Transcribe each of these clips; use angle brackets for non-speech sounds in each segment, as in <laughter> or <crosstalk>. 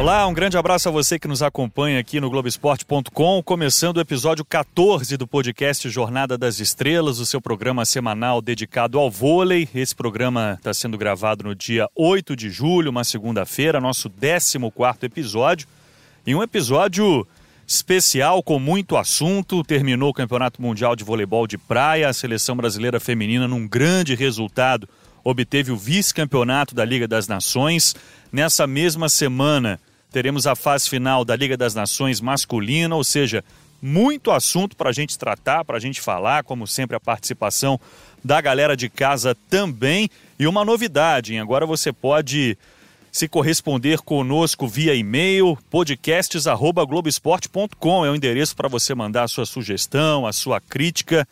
Olá, um grande abraço a você que nos acompanha aqui no Globoesporte.com, começando o episódio 14 do podcast Jornada das Estrelas, o seu programa semanal dedicado ao vôlei. Esse programa está sendo gravado no dia 8 de julho, uma segunda-feira, nosso 14 episódio. E um episódio especial com muito assunto. Terminou o Campeonato Mundial de Voleibol de Praia, a seleção brasileira feminina num grande resultado obteve o vice-campeonato da Liga das Nações. Nessa mesma semana, teremos a fase final da Liga das Nações masculina, ou seja, muito assunto para a gente tratar, para a gente falar, como sempre, a participação da galera de casa também. E uma novidade, hein? agora você pode se corresponder conosco via e-mail, podcasts.globesport.com é o endereço para você mandar a sua sugestão, a sua crítica.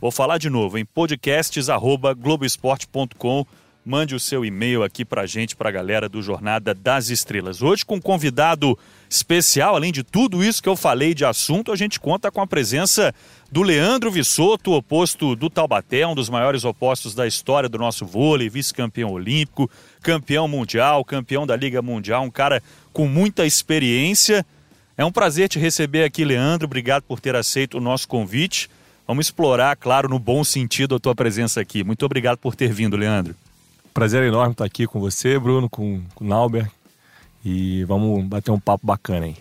Vou falar de novo em podcasts.globesport.com mande o seu e-mail aqui para a gente, para a galera do Jornada das Estrelas. Hoje, com um convidado especial, além de tudo isso que eu falei de assunto, a gente conta com a presença do Leandro Vissoto, oposto do Taubaté, um dos maiores opostos da história do nosso vôlei, vice-campeão olímpico, campeão mundial, campeão da Liga Mundial, um cara com muita experiência. É um prazer te receber aqui, Leandro. Obrigado por ter aceito o nosso convite. Vamos explorar, claro, no bom sentido, a tua presença aqui. Muito obrigado por ter vindo, Leandro. Prazer enorme estar aqui com você, Bruno, com, com o Nauber. E vamos bater um papo bacana aí.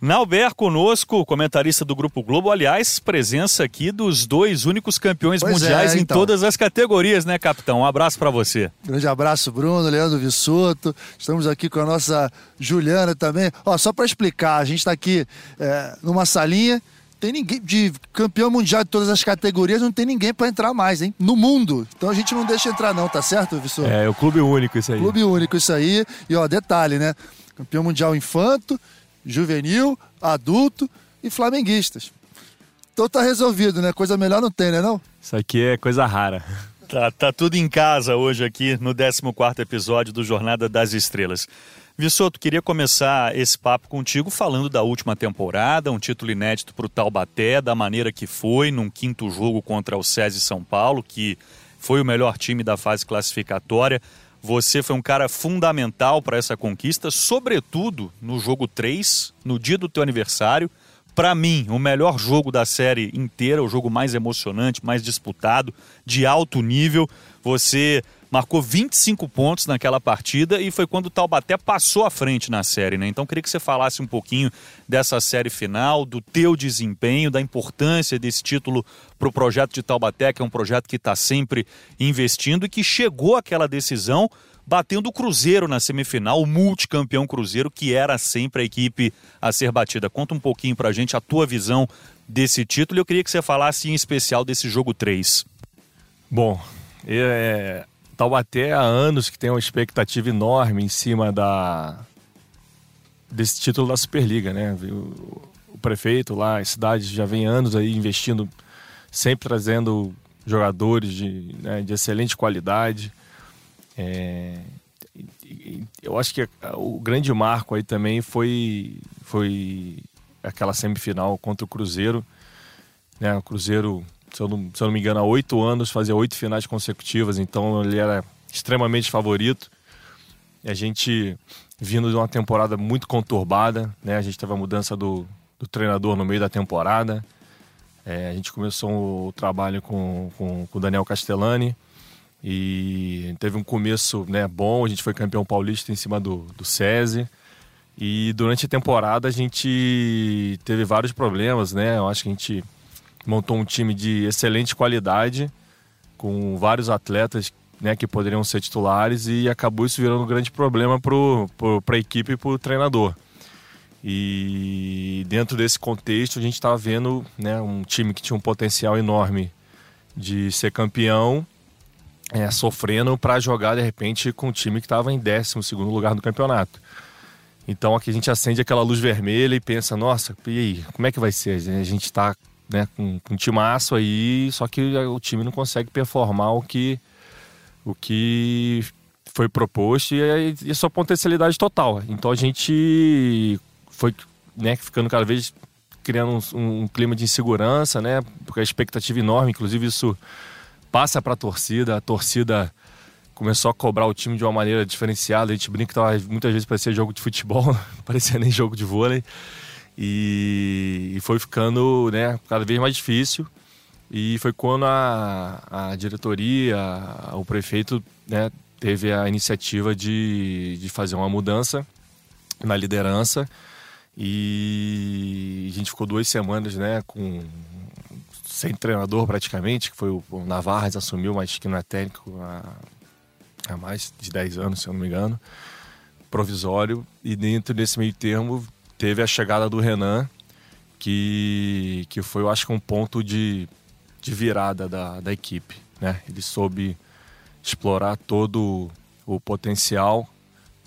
Nauber conosco, comentarista do Grupo Globo. Aliás, presença aqui dos dois únicos campeões pois mundiais é, então. em todas as categorias, né, capitão? Um abraço para você. Grande abraço, Bruno, Leandro Vissoto. Estamos aqui com a nossa Juliana também. Ó, só para explicar, a gente está aqui é, numa salinha tem ninguém de campeão mundial de todas as categorias, não tem ninguém para entrar mais, hein? No mundo. Então a gente não deixa entrar não, tá certo, Vissor? É, é o clube único isso aí. Clube único isso aí. E ó, detalhe, né? Campeão mundial infanto, juvenil, adulto e flamenguistas. Então tá resolvido, né? Coisa melhor não tem, né não? Isso aqui é coisa rara. Tá, tá tudo em casa hoje aqui no 14 episódio do Jornada das Estrelas. Vissoto, queria começar esse papo contigo falando da última temporada, um título inédito para o Taubaté, da maneira que foi, num quinto jogo contra o SESI São Paulo, que foi o melhor time da fase classificatória. Você foi um cara fundamental para essa conquista, sobretudo no jogo 3, no dia do teu aniversário. Para mim, o melhor jogo da série inteira, o jogo mais emocionante, mais disputado, de alto nível. Você marcou 25 pontos naquela partida e foi quando o Taubaté passou à frente na série, né? Então queria que você falasse um pouquinho dessa série final, do teu desempenho, da importância desse título para o projeto de Taubaté, que é um projeto que está sempre investindo e que chegou àquela decisão batendo o Cruzeiro na semifinal, o multicampeão Cruzeiro, que era sempre a equipe a ser batida. Conta um pouquinho para a gente a tua visão desse título e eu queria que você falasse em especial desse jogo 3. Bom, é, Taubaté há anos que tem uma expectativa enorme em cima da desse título da Superliga, né? O, o prefeito lá, a cidade já vem anos aí investindo, sempre trazendo jogadores de, né, de excelente qualidade. É, eu acho que o grande marco aí também foi, foi aquela semifinal contra o Cruzeiro. Né? O Cruzeiro se eu, não, se eu não me engano, há oito anos, fazia oito finais consecutivas, então ele era extremamente favorito. E a gente, vindo de uma temporada muito conturbada, né? A gente teve a mudança do, do treinador no meio da temporada. É, a gente começou o trabalho com, com, com o Daniel Castellani e teve um começo né, bom. A gente foi campeão paulista em cima do, do SESI. E durante a temporada a gente teve vários problemas, né? Eu acho que a gente montou um time de excelente qualidade, com vários atletas né, que poderiam ser titulares, e acabou isso virando um grande problema para a equipe e para o treinador. E dentro desse contexto, a gente estava vendo né, um time que tinha um potencial enorme de ser campeão, é, sofrendo para jogar de repente com um time que estava em 12 lugar no campeonato. Então aqui a gente acende aquela luz vermelha e pensa: nossa, e aí, como é que vai ser? A gente está né, com, com um timaço aí, só que o time não consegue performar o que, o que foi proposto e, e sua potencialidade total. Então a gente foi né, ficando cada vez criando um, um, clima de insegurança, né? Porque a expectativa enorme, inclusive isso passa para a torcida, a torcida começou a cobrar o time de uma maneira diferenciada. A gente brinca que tava, muitas vezes parecia jogo de futebol, <laughs> parecia nem jogo de vôlei. E, e, foi ficando né, cada vez mais difícil. E foi quando a, a diretoria, a, o prefeito, né, teve a iniciativa de, de fazer uma mudança na liderança. E a gente ficou duas semanas né, com sem treinador praticamente, que foi o, o Navarres assumiu, mas que não é técnico há, há mais de 10 anos, se eu não me engano, provisório. E dentro desse meio termo teve a chegada do Renan, que, que foi, eu acho que um ponto de, de virada da, da equipe. Né? Ele soube explorar todo o potencial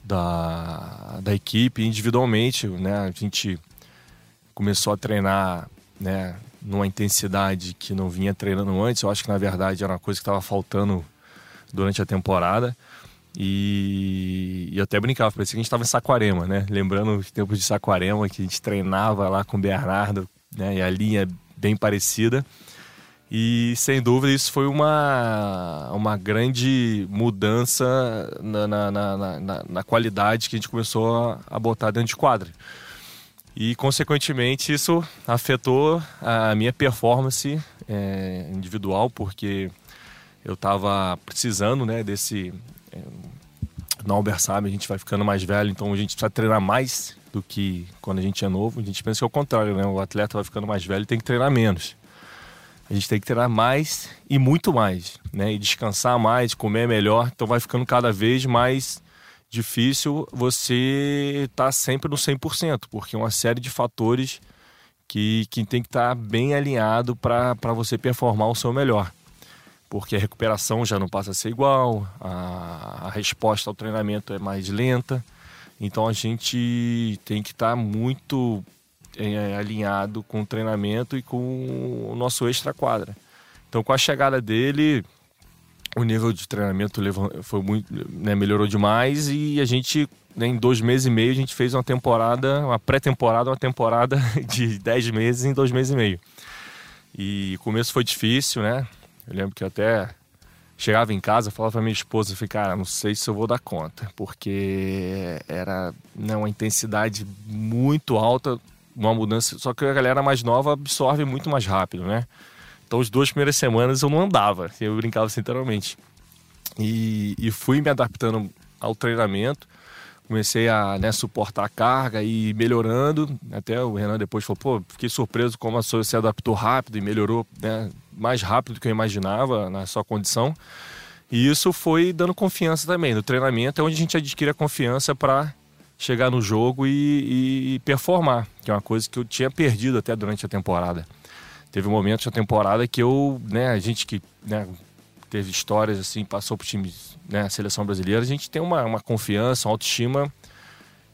da, da equipe individualmente. Né? A gente começou a treinar né, numa intensidade que não vinha treinando antes. Eu acho que na verdade era uma coisa que estava faltando durante a temporada. E, e até brincava, parecia que a gente estava em Saquarema, né? Lembrando os tempos de Saquarema, que a gente treinava lá com o Bernardo, né? E a linha bem parecida. E sem dúvida isso foi uma, uma grande mudança na, na, na, na, na qualidade que a gente começou a, a botar dentro de quadra. E, consequentemente, isso afetou a minha performance é, individual, porque eu estava precisando né, desse. É, no Albert sabe, a gente vai ficando mais velho, então a gente precisa treinar mais do que quando a gente é novo. A gente pensa que é o contrário, né? O atleta vai ficando mais velho e tem que treinar menos. A gente tem que treinar mais e muito mais, né? E descansar mais, comer melhor. Então vai ficando cada vez mais difícil você estar tá sempre no 100%, porque é uma série de fatores que, que tem que estar tá bem alinhado para você performar o seu melhor. Porque a recuperação já não passa a ser igual, a, a resposta ao treinamento é mais lenta, então a gente tem que estar tá muito é, alinhado com o treinamento e com o nosso extra quadra. Então com a chegada dele, o nível de treinamento foi muito, né, melhorou demais e a gente, né, em dois meses e meio, a gente fez uma temporada, uma pré-temporada, uma temporada <laughs> de dez meses em dois meses e meio. E o começo foi difícil, né? Eu lembro que eu até chegava em casa, falava pra minha esposa, eu falei, cara, não sei se eu vou dar conta, porque era né, uma intensidade muito alta, uma mudança, só que a galera mais nova absorve muito mais rápido, né? Então, as duas primeiras semanas eu não andava, eu brincava sinceramente. E, e fui me adaptando ao treinamento, comecei a né, suportar a carga e melhorando. Até o Renan depois falou: pô, fiquei surpreso como a sua se adaptou rápido e melhorou né, mais rápido do que eu imaginava na sua condição. E isso foi dando confiança também. No treinamento é onde a gente adquire a confiança para chegar no jogo e, e, performar, que é uma coisa que eu tinha perdido até durante a temporada teve momentos na temporada que eu, né, a gente que né, teve histórias assim, passou por times, né, a seleção brasileira, a gente tem uma, uma confiança, uma autoestima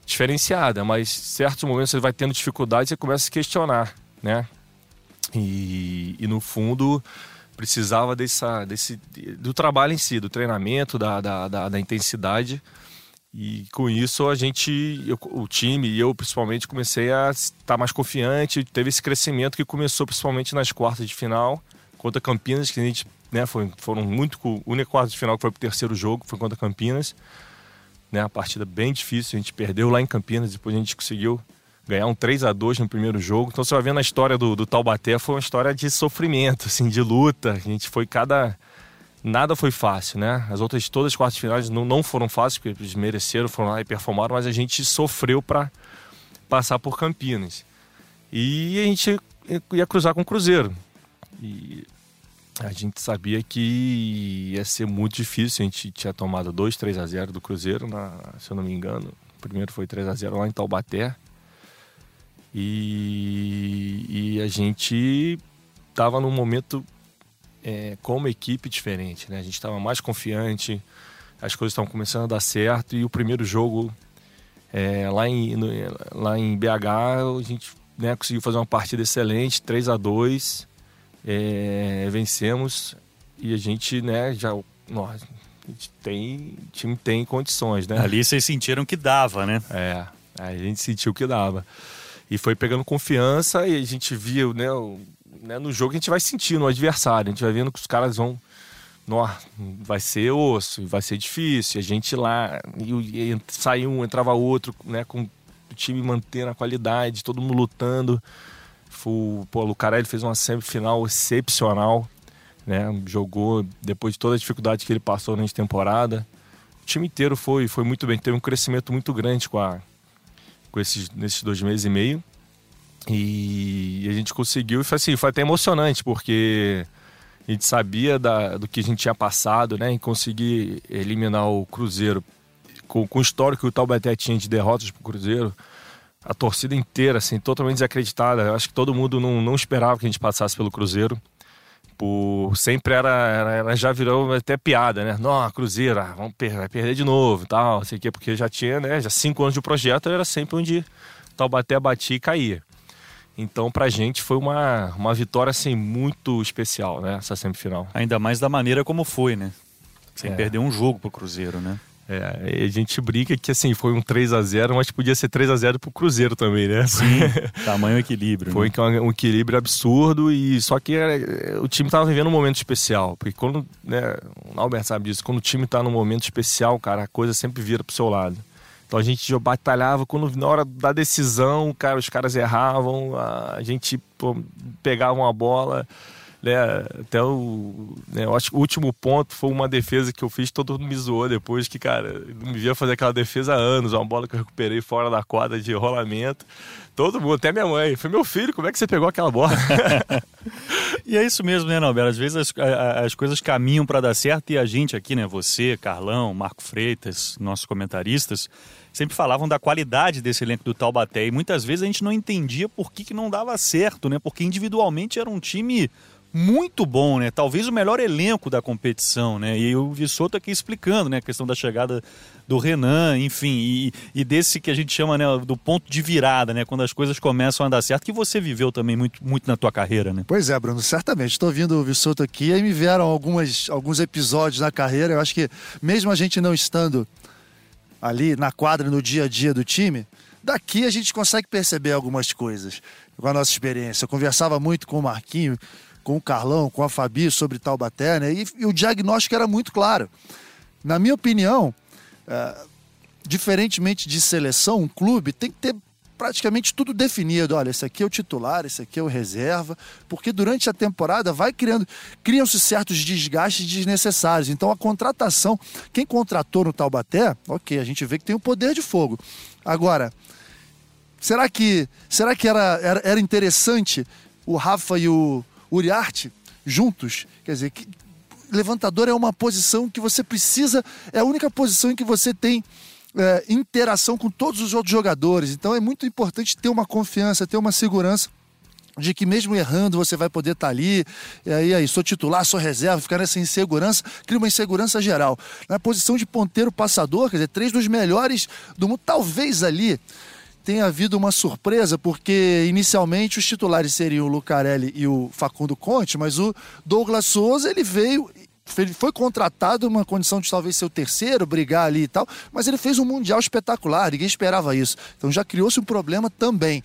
diferenciada, mas certos momentos você vai tendo dificuldade, você começa a se questionar, né? E, e no fundo precisava dessa, desse, do trabalho em si, do treinamento, da, da, da, da intensidade e com isso a gente, eu, o time e eu principalmente comecei a estar mais confiante, teve esse crescimento que começou principalmente nas quartas de final contra Campinas, que a gente, né, foi, foram muito, o único quarto de final que foi pro terceiro jogo, foi contra Campinas, né, a partida bem difícil, a gente perdeu lá em Campinas, depois a gente conseguiu ganhar um 3 a 2 no primeiro jogo. Então você vai vendo a história do, do Taubaté, foi uma história de sofrimento, assim, de luta. A gente foi cada nada foi fácil, né? As outras, todas as quartas finais não, não foram fáceis, porque eles mereceram, foram lá e performaram, mas a gente sofreu para passar por Campinas. E a gente ia cruzar com o Cruzeiro. E a gente sabia que ia ser muito difícil. A gente tinha tomado 2, 3 a 0 do Cruzeiro, na, se eu não me engano. O primeiro foi 3 a 0 lá em Taubaté. E, e a gente estava num momento é, como equipe diferente, né? A gente estava mais confiante, as coisas estavam começando a dar certo e o primeiro jogo é, lá, em, no, lá em BH a gente né, conseguiu fazer uma partida excelente, 3 a 2 é, vencemos e a gente né, já nós, a gente tem, o time tem condições, né? Ali vocês sentiram que dava, né? É, a gente sentiu que dava. E foi pegando confiança e a gente viu, né, né, no jogo a gente vai sentindo o adversário, a gente vai vendo que os caras vão vai ser osso, vai ser difícil. A gente lá, e, e saiu um, entrava outro, né? Com o time mantendo a qualidade, todo mundo lutando. Foi, pô, o Lucarelli fez uma semifinal excepcional, né? Jogou depois de toda a dificuldade que ele passou na temporada. O time inteiro foi, foi muito bem, teve um crescimento muito grande com, a, com esses, nesses dois meses e meio. E a gente conseguiu, e foi assim, foi até emocionante, porque a gente sabia da, do que a gente tinha passado, né? Em conseguir eliminar o Cruzeiro com, com o histórico que o Taubaté tinha de derrotas pro Cruzeiro. A torcida inteira, assim, totalmente desacreditada. Eu acho que todo mundo não, não esperava que a gente passasse pelo Cruzeiro. Por, sempre era, era, já virou até piada, né? Não, Cruzeiro, ah, vamos per vai perder de novo, tal, sei que porque já tinha, né? Já cinco anos de projeto era sempre onde Taubaté batia e caía. Então, pra gente foi uma, uma vitória assim muito especial, né? Essa semifinal. Ainda mais da maneira como foi, né? Sem é. perder um jogo pro Cruzeiro, né? É, a gente brinca que assim, foi um 3 a 0 mas podia ser 3 a 0 pro Cruzeiro também, né? Sim, <laughs> tamanho equilíbrio. Foi né? um equilíbrio absurdo e só que é, o time tava vivendo um momento especial. Porque quando, né, o Albert sabe disso, quando o time tá num momento especial, cara, a coisa sempre vira pro seu lado. Então a gente batalhava quando na hora da decisão, cara, os caras erravam, a gente pô, pegava uma bola, né, até o, né, acho que o último ponto foi uma defesa que eu fiz, todo mundo me zoou depois, que, cara, não me via fazer aquela defesa há anos, uma bola que eu recuperei fora da quadra de rolamento. Todo mundo, até minha mãe. Foi meu filho, como é que você pegou aquela bola? <laughs> <laughs> e é isso mesmo, né, Nalber? Às vezes as, as coisas caminham para dar certo e a gente aqui, né, você, Carlão, Marco Freitas, nossos comentaristas, sempre falavam da qualidade desse elenco do Taubaté e muitas vezes a gente não entendia por que, que não dava certo, né? Porque individualmente era um time muito bom, né? Talvez o melhor elenco da competição, né? E o Vissoto aqui explicando, né? A questão da chegada do Renan, enfim, e, e, desse que a gente chama, né? Do ponto de virada, né? Quando as coisas começam a dar certo, que você viveu também muito, muito na tua carreira, né? Pois é, Bruno, certamente. Estou ouvindo o Vissoto aqui e me vieram algumas, alguns episódios na carreira. Eu acho que mesmo a gente não estando ali na quadra, no dia a dia do time, daqui a gente consegue perceber algumas coisas com a nossa experiência. Eu conversava muito com o Marquinho, com o Carlão, com a Fabi sobre Taubaté, né? E, e o diagnóstico era muito claro. Na minha opinião, é, diferentemente de seleção, um clube tem que ter praticamente tudo definido. Olha, esse aqui é o titular, esse aqui é o reserva, porque durante a temporada vai criando, criam-se certos desgastes desnecessários. Então a contratação, quem contratou no Taubaté, ok, a gente vê que tem o poder de fogo. Agora, será que será que era, era, era interessante o Rafa e o Uriarte juntos? Quer dizer, que, levantador é uma posição que você precisa, é a única posição em que você tem é, interação com todos os outros jogadores. Então é muito importante ter uma confiança, ter uma segurança de que mesmo errando você vai poder estar tá ali, e aí, aí sou titular, sou reserva, ficar nessa insegurança, cria uma insegurança geral. Na posição de ponteiro passador, quer dizer, três dos melhores do mundo, talvez ali tenha havido uma surpresa, porque inicialmente os titulares seriam o Lucarelli e o Facundo Conte, mas o Douglas Souza ele veio ele foi contratado numa condição de talvez ser o terceiro, brigar ali e tal, mas ele fez um Mundial espetacular, ninguém esperava isso. Então já criou-se um problema também.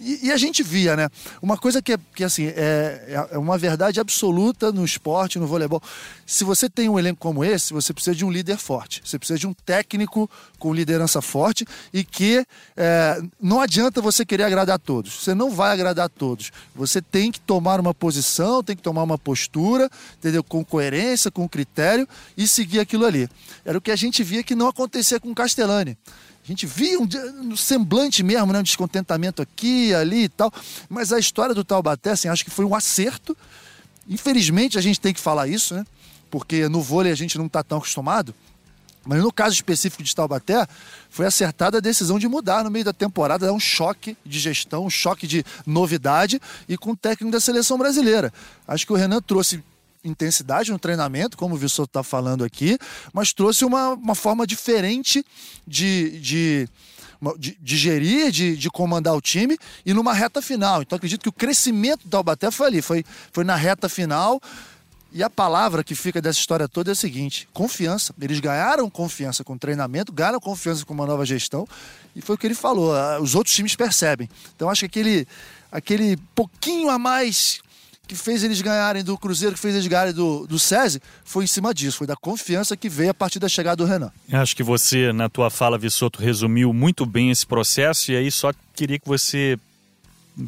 E, e, a gente via, né? Uma coisa que, é, que assim, é, é uma verdade absoluta no esporte, no voleibol. Se você tem um elenco como esse, você precisa de um líder forte. Você precisa de um técnico com liderança forte e que é, não adianta você querer agradar a todos. Você não vai agradar a todos. Você tem que tomar uma posição, tem que tomar uma postura, entendeu? Com coerência, com critério e seguir aquilo ali. Era o que a gente via que não acontecia com o Castellani. A gente via um, um semblante mesmo, né? um descontentamento aqui, ali e tal. Mas a história do Taubaté, assim, acho que foi um acerto. Infelizmente a gente tem que falar isso, né? Porque no vôlei a gente não está tão acostumado. Mas no caso específico de Taubaté, foi acertada a decisão de mudar no meio da temporada, dar um choque de gestão, um choque de novidade e com o técnico da seleção brasileira. Acho que o Renan trouxe intensidade no treinamento, como o Vissoto está falando aqui, mas trouxe uma, uma forma diferente de, de, de, de gerir, de, de comandar o time e numa reta final. Então acredito que o crescimento do Taubaté foi ali, foi, foi na reta final. E a palavra que fica dessa história toda é a seguinte: confiança. Eles ganharam confiança com o treinamento, ganharam confiança com uma nova gestão, e foi o que ele falou. Os outros times percebem. Então acho que aquele, aquele pouquinho a mais que fez eles ganharem do Cruzeiro, que fez eles ganharem do, do SESI, foi em cima disso, foi da confiança que veio a partir da chegada do Renan. Acho que você, na tua fala, Vissoto, resumiu muito bem esse processo, e aí só queria que você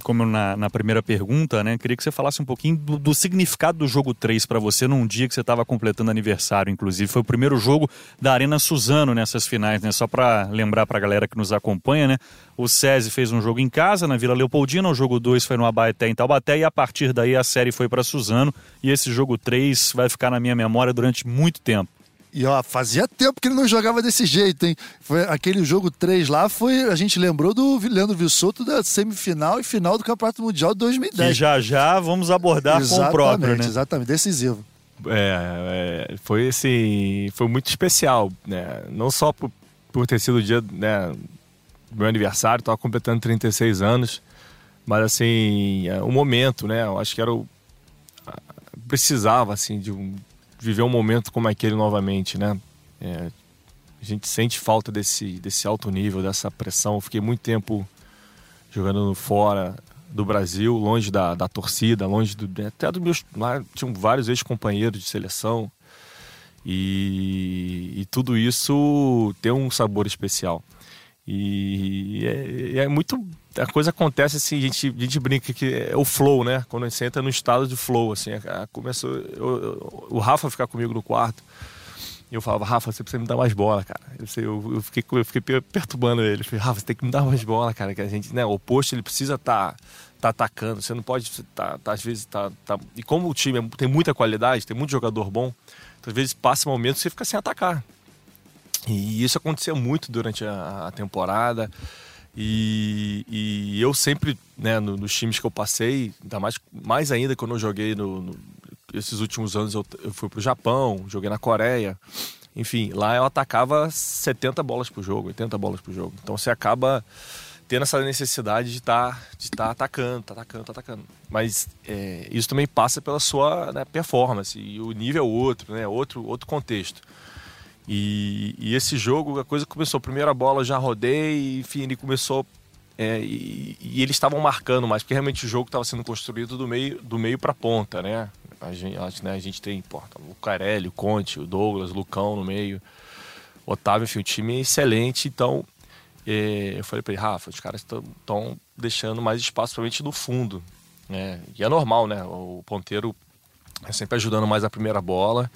como na, na, primeira pergunta, né? Queria que você falasse um pouquinho do, do significado do jogo 3 para você num dia que você estava completando aniversário, inclusive. Foi o primeiro jogo da Arena Suzano nessas finais, né? Só para lembrar para a galera que nos acompanha, né? O SESI fez um jogo em casa, na Vila Leopoldina, o jogo 2 foi no Abaeté, em Taubaté, e a partir daí a série foi para Suzano. E esse jogo 3 vai ficar na minha memória durante muito tempo. E ó, fazia tempo que ele não jogava desse jeito, hein? Foi aquele jogo 3 lá, foi, a gente lembrou do Leandro Vissoto da semifinal e final do Campeonato Mundial de 2010. Que já já vamos abordar exatamente, com o próprio, né? Exatamente, decisivo. É, é, foi assim, foi muito especial, né? Não só por, por ter sido o dia, né, do meu aniversário, estava completando 36 anos, mas assim, é, o momento, né? Eu acho que era o precisava assim de um viver um momento como aquele novamente, né? É, a gente sente falta desse, desse alto nível, dessa pressão. Eu fiquei muito tempo jogando fora do Brasil, longe da, da torcida, longe do, até dos meus. Lá tinham vários ex-companheiros de seleção. E, e, tudo isso tem um sabor especial. E é, é, muito. A coisa acontece assim, a gente, a gente brinca que é o flow, né? Quando gente entra no estado de flow, assim. Começou. O Rafa ficar comigo no quarto. E eu falava, Rafa, você precisa me dar mais bola, cara. Eu, eu, eu, fiquei, eu fiquei perturbando ele. Eu falei, Rafa, você tem que me dar mais bola, cara. Que a gente, né? O oposto, ele precisa estar. Tá, tá atacando, você não pode tá, tá, às vezes tá, tá, e como o time tem muita qualidade, tem muito jogador bom, às vezes passa um momento você fica sem atacar. E isso acontecia muito durante a, a temporada. E, e, eu sempre, né, no, nos times que eu passei, ainda mais, mais ainda quando eu joguei no, no esses últimos anos, eu, eu fui pro Japão, joguei na Coreia. Enfim, lá eu atacava 70 bolas por jogo, 80 bolas por jogo. Então você acaba tendo essa necessidade de estar tá, de tá atacando, tá atacando, tá atacando. Mas é, isso também passa pela sua né, performance e o nível é outro, né, outro, outro contexto. E, e, esse jogo, a coisa começou. Primeira bola já rodei, enfim, ele começou. É, e, e, eles estavam marcando mais, porque realmente o jogo estava sendo construído do meio, do meio para ponta, né? A gente, né, a gente tem pô, o Carelli, o Conte, o Douglas, o Lucão no meio, Otávio, enfim, o time é excelente. Então, é, eu falei para ele, Rafa, os caras estão deixando mais espaço pra gente no fundo. Né? E é normal, né? O ponteiro é sempre ajudando mais a primeira bola.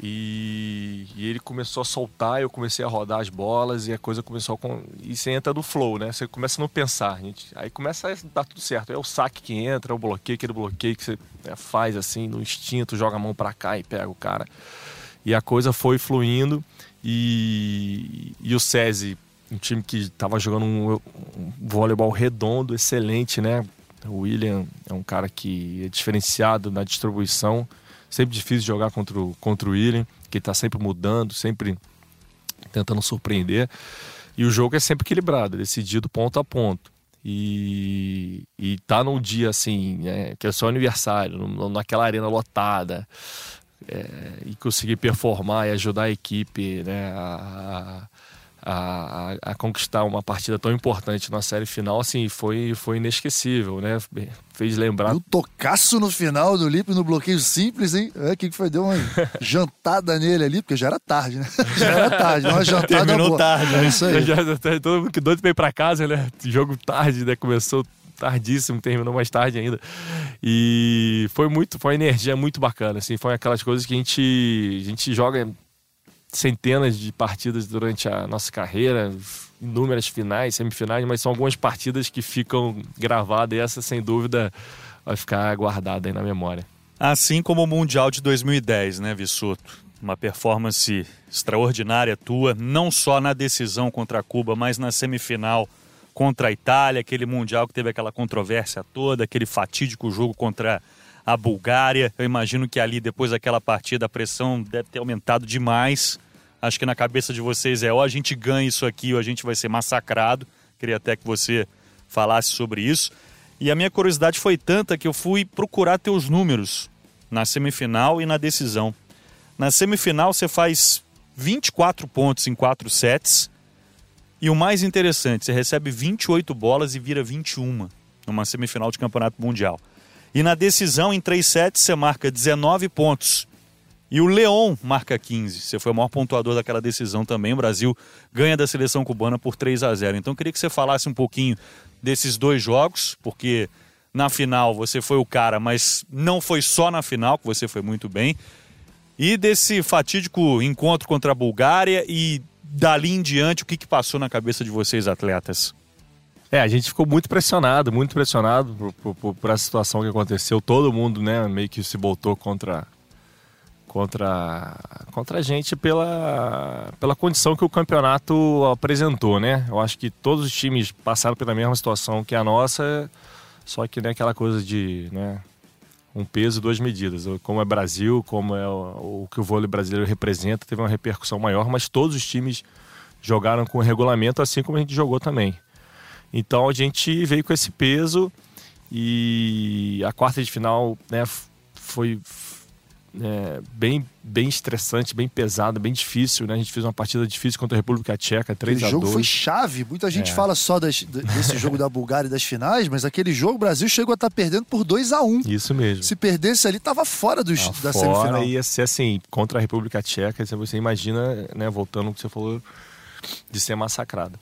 E, e, ele começou a soltar, eu comecei a rodar as bolas e a coisa começou a. E você entra no flow, né? Você começa a não pensar. Gente, aí começa a dar tudo certo. É o saque que entra, é o bloqueio, aquele bloqueio que você né, faz assim, no instinto, joga a mão para cá e pega o cara. E a coisa foi fluindo. E, e o SESI, um time que estava jogando um, um voleibol redondo, excelente, né? O William é um cara que é diferenciado na distribuição Sempre difícil jogar contra o, contra o William, que está sempre mudando, sempre tentando surpreender. E o jogo é sempre equilibrado, decidido ponto a ponto. E, e tá num dia assim, né, que é seu aniversário, naquela arena lotada, é, e conseguir performar e ajudar a equipe né, a, a, conquistar uma partida tão importante na série final, assim, foi, foi inesquecível, né? Fez lembrar. O tocaço no final do Lipe no bloqueio simples, hein? É, que foi? Deu uma <laughs> jantada nele ali, porque já era tarde, né? <laughs> Já era tarde, uma <laughs> jantada Terminou boa. tarde, né? É isso aí. Já, já, todo mundo que doido pra ir pra casa, né? Jogo tarde, né? Começou tardíssimo, terminou mais tarde ainda. E foi muito, foi uma energia muito bacana, assim, foi aquelas coisas que a gente, a gente joga centenas de partidas durante a nossa carreira, inúmeras finais, semifinais, mas são algumas partidas que ficam gravadas e essa, sem dúvida, vai ficar guardada aí na memória. Assim como o Mundial de 2010, né, Vissoto? Uma performance extraordinária tua, não só na decisão contra Cuba, mas na semifinal contra a Itália, aquele Mundial que teve aquela controvérsia toda, aquele fatídico jogo contra a Bulgária. Eu imagino que ali, depois daquela partida, a pressão deve ter aumentado demais. Acho que na cabeça de vocês é ou a gente ganha isso aqui ou a gente vai ser massacrado. Queria até que você falasse sobre isso. E a minha curiosidade foi tanta que eu fui procurar teus números na semifinal e na decisão. Na semifinal você faz 24 pontos em 4 sets. E o mais interessante, você recebe 28 bolas e vira 21 numa semifinal de campeonato mundial. E na decisão, em 3 sets, você marca 19 pontos. E o Leon marca 15. Você foi o maior pontuador daquela decisão também. O Brasil ganha da seleção cubana por 3 a 0. Então eu queria que você falasse um pouquinho desses dois jogos, porque na final você foi o cara, mas não foi só na final que você foi muito bem. E desse fatídico encontro contra a Bulgária e dali em diante, o que, que passou na cabeça de vocês, atletas? É, a gente ficou muito pressionado, muito pressionado por, por, por, a situação que aconteceu. Todo mundo, né, meio que se voltou contra contra contra a gente pela pela condição que o campeonato apresentou, né? Eu acho que todos os times passaram pela mesma situação que a nossa, só que né, aquela coisa de, né, um peso, duas medidas. Como é Brasil, como é o, o que o vôlei brasileiro representa, teve uma repercussão maior, mas todos os times jogaram com o regulamento, assim como a gente jogou também. Então a gente veio com esse peso e a quarta de final né, foi é, bem, bem estressante, bem pesada, bem difícil. Né? A gente fez uma partida difícil contra a República Tcheca, 3 a 2 jogo foi chave. Muita gente é. fala só das, desse jogo da Bulgária e das finais, mas aquele jogo o Brasil chegou a estar tá perdendo por 2 a 1 um. Isso mesmo. Se perdesse ali, estava fora dos, tava da fora, semifinal. ia ser assim, contra a República Tcheca, você imagina, né, voltando ao que você falou, de ser massacrado.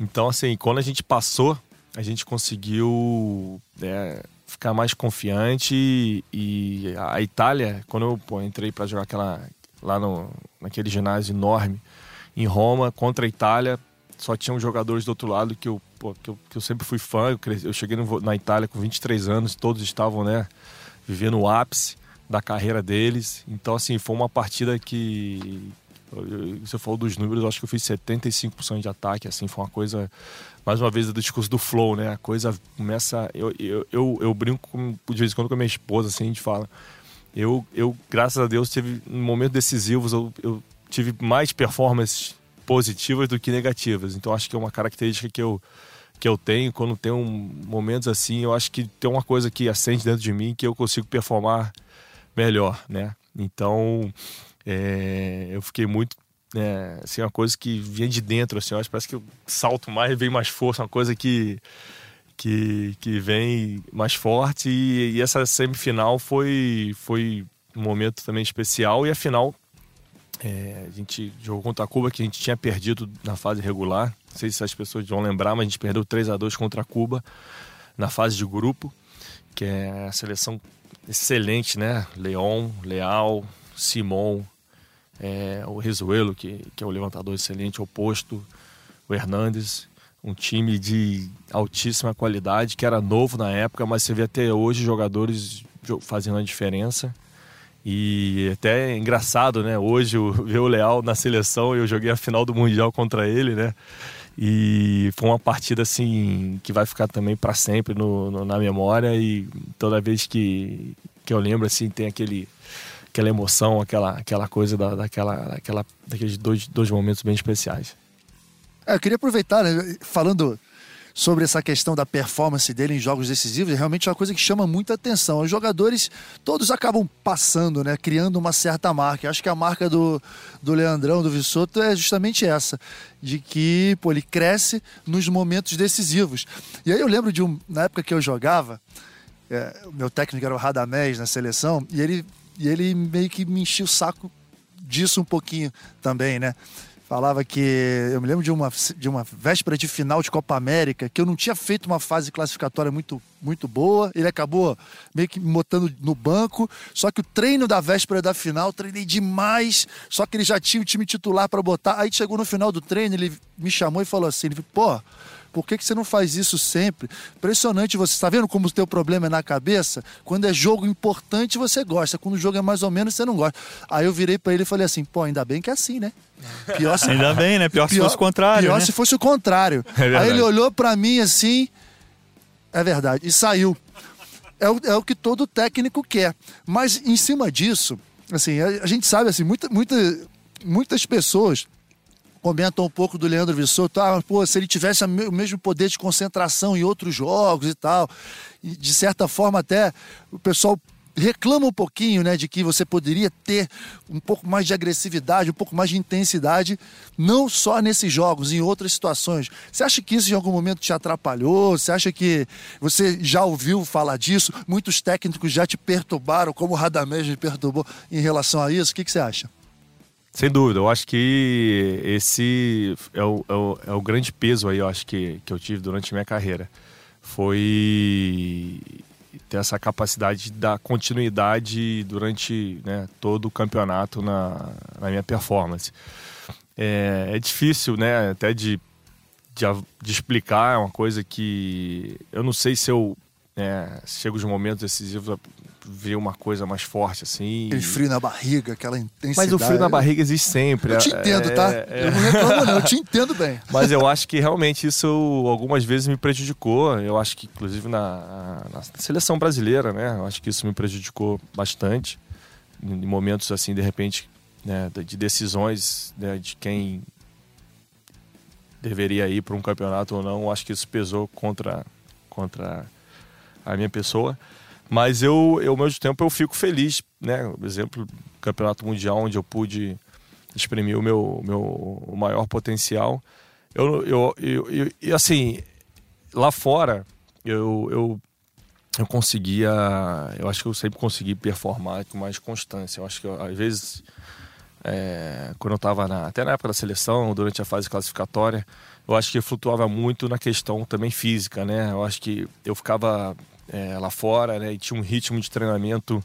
Então, assim, quando a gente passou, a gente conseguiu é, ficar mais confiante e a Itália, quando eu pô, entrei para jogar aquela lá no, naquele ginásio enorme em Roma contra a Itália, só tinham jogadores do outro lado que eu, pô, que eu, que eu sempre fui fã. Eu, cresci, eu cheguei no, na Itália com 23 anos, todos estavam, né, vivendo o ápice da carreira deles. Então, assim, foi uma partida que você falou dos números, eu acho que eu fiz 75% de ataque, assim, foi uma coisa mais uma vez do discurso do flow, né? A coisa começa. Eu, eu, eu, eu brinco com, de vez em quando com a minha esposa, assim, a gente fala. Eu, eu graças a Deus, tive momentos decisivos, eu, eu tive mais performances positivas do que negativas. Então acho que é uma característica que eu que eu tenho quando tenho momentos assim, eu acho que tem uma coisa que acende dentro de mim que eu consigo performar melhor, né? Então é, eu fiquei muito é, assim, uma coisa que vinha de dentro, assim, acho, parece que eu salto mais vem mais força, uma coisa que, que, que vem mais forte. E, e, essa semifinal foi, foi um momento também especial. E a final é, a gente jogou contra a Cuba que a gente tinha perdido na fase regular, não sei se as pessoas vão lembrar, mas a gente perdeu 3 a 2 contra a Cuba na fase de grupo, que é a seleção excelente, né? Leon, Leal, Simon, é, o Rizuelo, que, que é o levantador excelente, oposto, o Hernandes, um time de altíssima qualidade, que era novo na época, mas você vê até hoje jogadores fazendo a diferença. E até é engraçado, né? Hoje ver o Leal na seleção, eu joguei a final do Mundial contra ele, né? E foi uma partida assim que vai ficar também para sempre no, no, na memória e toda vez que, que eu lembro assim tem aquele aquela emoção, aquela, aquela coisa da, daquela, daquela, daqueles dois, dois momentos bem especiais. É, eu queria aproveitar, né, falando sobre essa questão da performance dele em jogos decisivos, é realmente uma coisa que chama muita atenção. Os jogadores, todos acabam passando, né, criando uma certa marca. Acho que a marca do, do Leandrão, do Vissoto, é justamente essa, de que pô, ele cresce nos momentos decisivos. E aí eu lembro de um, na época que eu jogava, é, meu técnico era o Radamés na seleção, e ele e ele meio que me enchia o saco disso um pouquinho também, né? Falava que. Eu me lembro de uma, de uma véspera de final de Copa América, que eu não tinha feito uma fase classificatória muito, muito boa. Ele acabou meio que me botando no banco. Só que o treino da véspera da final, treinei demais. Só que ele já tinha o time titular para botar. Aí chegou no final do treino, ele me chamou e falou assim: ele, pô, por que, que você não faz isso sempre? Impressionante você. Está vendo como o teu problema é na cabeça? Quando é jogo importante, você gosta. Quando o jogo é mais ou menos, você não gosta. Aí eu virei para ele e falei assim: pô, ainda bem que é assim, né? Pior se... Ainda bem, né? Pior, pior se fosse o contrário. Pior né? se fosse o contrário. <laughs> É Aí ele olhou para mim assim. É verdade. E saiu. É o, é o que todo técnico quer. Mas em cima disso, assim, a, a gente sabe assim, muita, muita, muitas pessoas comentam um pouco do Leandro Vissotto, ah, pô, se ele tivesse o mesmo poder de concentração em outros jogos e tal. E de certa forma até o pessoal reclama um pouquinho, né, de que você poderia ter um pouco mais de agressividade, um pouco mais de intensidade, não só nesses jogos, em outras situações. Você acha que isso em algum momento te atrapalhou? Você acha que você já ouviu falar disso? Muitos técnicos já te perturbaram, como o Radamés me perturbou em relação a isso? O que, que você acha? Sem dúvida, eu acho que esse é o, é o, é o grande peso aí, eu acho que, que eu tive durante minha carreira. Foi ter essa capacidade da continuidade durante né, todo o campeonato na, na minha performance. É, é, difícil, né, até de, de, de, explicar, é uma coisa que eu não sei se eu é, chego os momentos decisivos ver uma coisa mais forte, assim. Aquele frio na barriga, aquela intensidade. Mas o frio na barriga existe sempre. Eu te entendo, tá? é, tá? É... Eu não reclamo, não, eu te entendo bem. <laughs> Mas eu acho que realmente isso algumas vezes me prejudicou. Eu acho que, inclusive, na, na seleção brasileira, né? Eu acho que isso me prejudicou bastante. Em momentos, assim, de repente, né, de decisões né, de quem deveria ir para um campeonato ou não, eu acho que isso pesou contra, contra a minha pessoa. Mas eu, eu, ao mesmo tempo, eu fico feliz, né? Por exemplo, campeonato mundial onde eu pude exprimir o meu, meu o maior potencial. Eu, eu, eu, eu, e assim, lá fora, eu, eu, eu conseguia, eu acho que eu sempre consegui performar com mais constância. Eu acho que, às vezes, é, quando eu estava até na época da seleção, durante a fase classificatória, eu acho que flutuava muito na questão também física, né? Eu acho que eu ficava é, lá fora, né? E tinha um ritmo de treinamento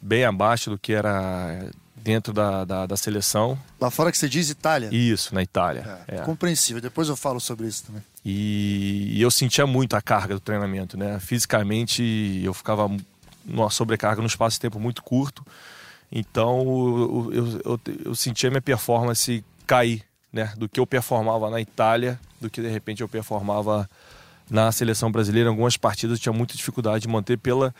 bem abaixo do que era dentro da, da, da seleção. Lá fora que você diz Itália? Isso, na Itália. É, é. Compreensível, depois eu falo sobre isso também. E, e, eu sentia muito a carga do treinamento, né? Fisicamente eu ficava numa sobrecarga num espaço de tempo muito curto. Então eu, eu, eu, eu sentia minha performance cair, né? Do que eu performava na Itália, do que de repente eu performava na seleção brasileira, em algumas partidas tinha muita dificuldade de manter pela,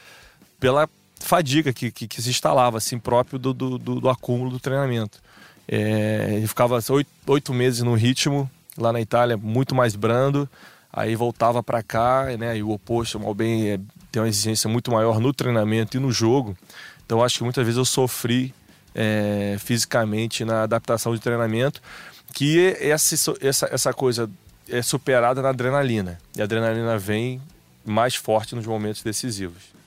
pela fadiga que, que, que se instalava, assim, próprio do, do, do, acúmulo do treinamento. É, ele ficava oito, oito meses no ritmo, lá na Itália, muito mais brando, aí voltava para cá, né, e o oposto, mal bem, é, tem uma exigência muito maior no treinamento e no jogo. Então acho que muitas vezes eu sofri é, fisicamente na adaptação de treinamento, que essa, essa, essa coisa é superada na adrenalina. E a adrenalina vem mais forte nos momentos decisivos.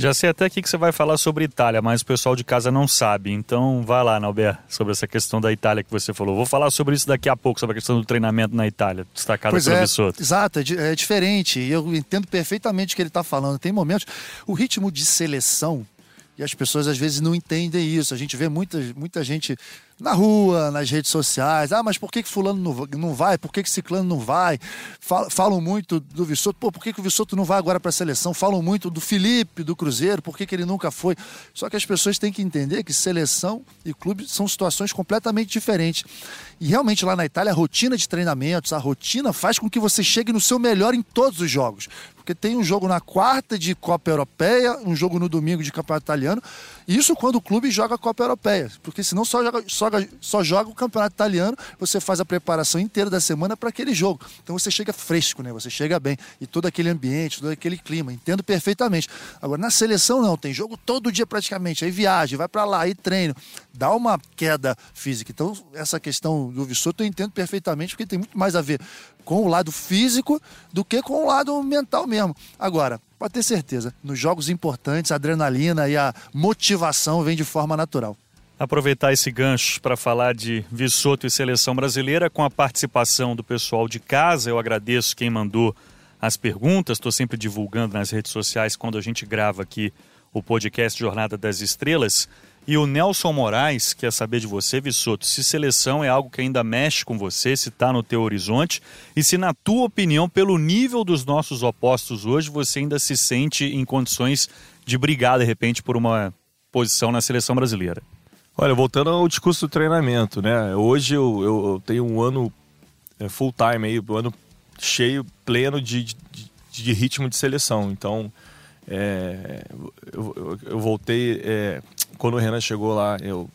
Já sei até aqui que você vai falar sobre Itália, mas o pessoal de casa não sabe. Então vai lá, Nauber, sobre essa questão da Itália que você falou. Vou falar sobre isso daqui a pouco, sobre a questão do treinamento na Itália, destacado pois pelo é, Bissoto. Exato, é, é diferente. E eu entendo perfeitamente o que ele está falando. Tem momentos. O ritmo de seleção, e as pessoas às vezes não entendem isso. A gente vê muita, muita gente na rua, nas redes sociais. Ah, mas por que, que fulano não vai? Por que, que ciclano não vai? Falam muito do Vissoto. Pô, por que, que o Vissoto não vai agora para a seleção? Falam muito do Felipe, do Cruzeiro. Por que, que ele nunca foi? Só que as pessoas têm que entender que seleção e clube são situações completamente diferentes. E realmente lá na Itália, a rotina de treinamentos, a rotina faz com que você chegue no seu melhor em todos os jogos. Porque tem um jogo na quarta de Copa Europeia, um jogo no domingo de Campeonato Italiano. Isso quando o clube joga a Copa Europeia. Porque senão só joga, só joga, só joga o campeonato italiano, você faz a preparação inteira da semana para aquele jogo. Então você chega fresco, né? Você chega bem. E todo aquele ambiente, todo aquele clima. Entendo perfeitamente. Agora, na seleção, não. Tem jogo todo dia praticamente. Aí viagem, vai para lá, aí treino. Dá uma queda física. Então, essa questão do Vissoto eu entendo perfeitamente, porque tem muito mais a ver com o lado físico do que com o lado mental mesmo. Agora, pode ter certeza, nos jogos importantes, a adrenalina e a motivação vem de forma natural aproveitar esse gancho para falar de Vissoto e seleção brasileira com a participação do pessoal de casa. Eu agradeço quem mandou as perguntas, estou sempre divulgando nas redes sociais quando a gente grava aqui o podcast Jornada das Estrelas. E o Nelson Moraes quer saber de você, Vissoto, se seleção é algo que ainda mexe com você, se está no teu horizonte e se, na tua opinião, pelo nível dos nossos opostos hoje, você ainda se sente em condições de brigar, de repente, por uma posição na seleção brasileira. Olha, voltando ao discurso do treinamento, né? Hoje eu, eu, tenho um ano é, full time aí, um ano cheio, pleno de, de, de ritmo de seleção. Então, é, eu, eu, voltei. É, quando o Renan chegou lá, eu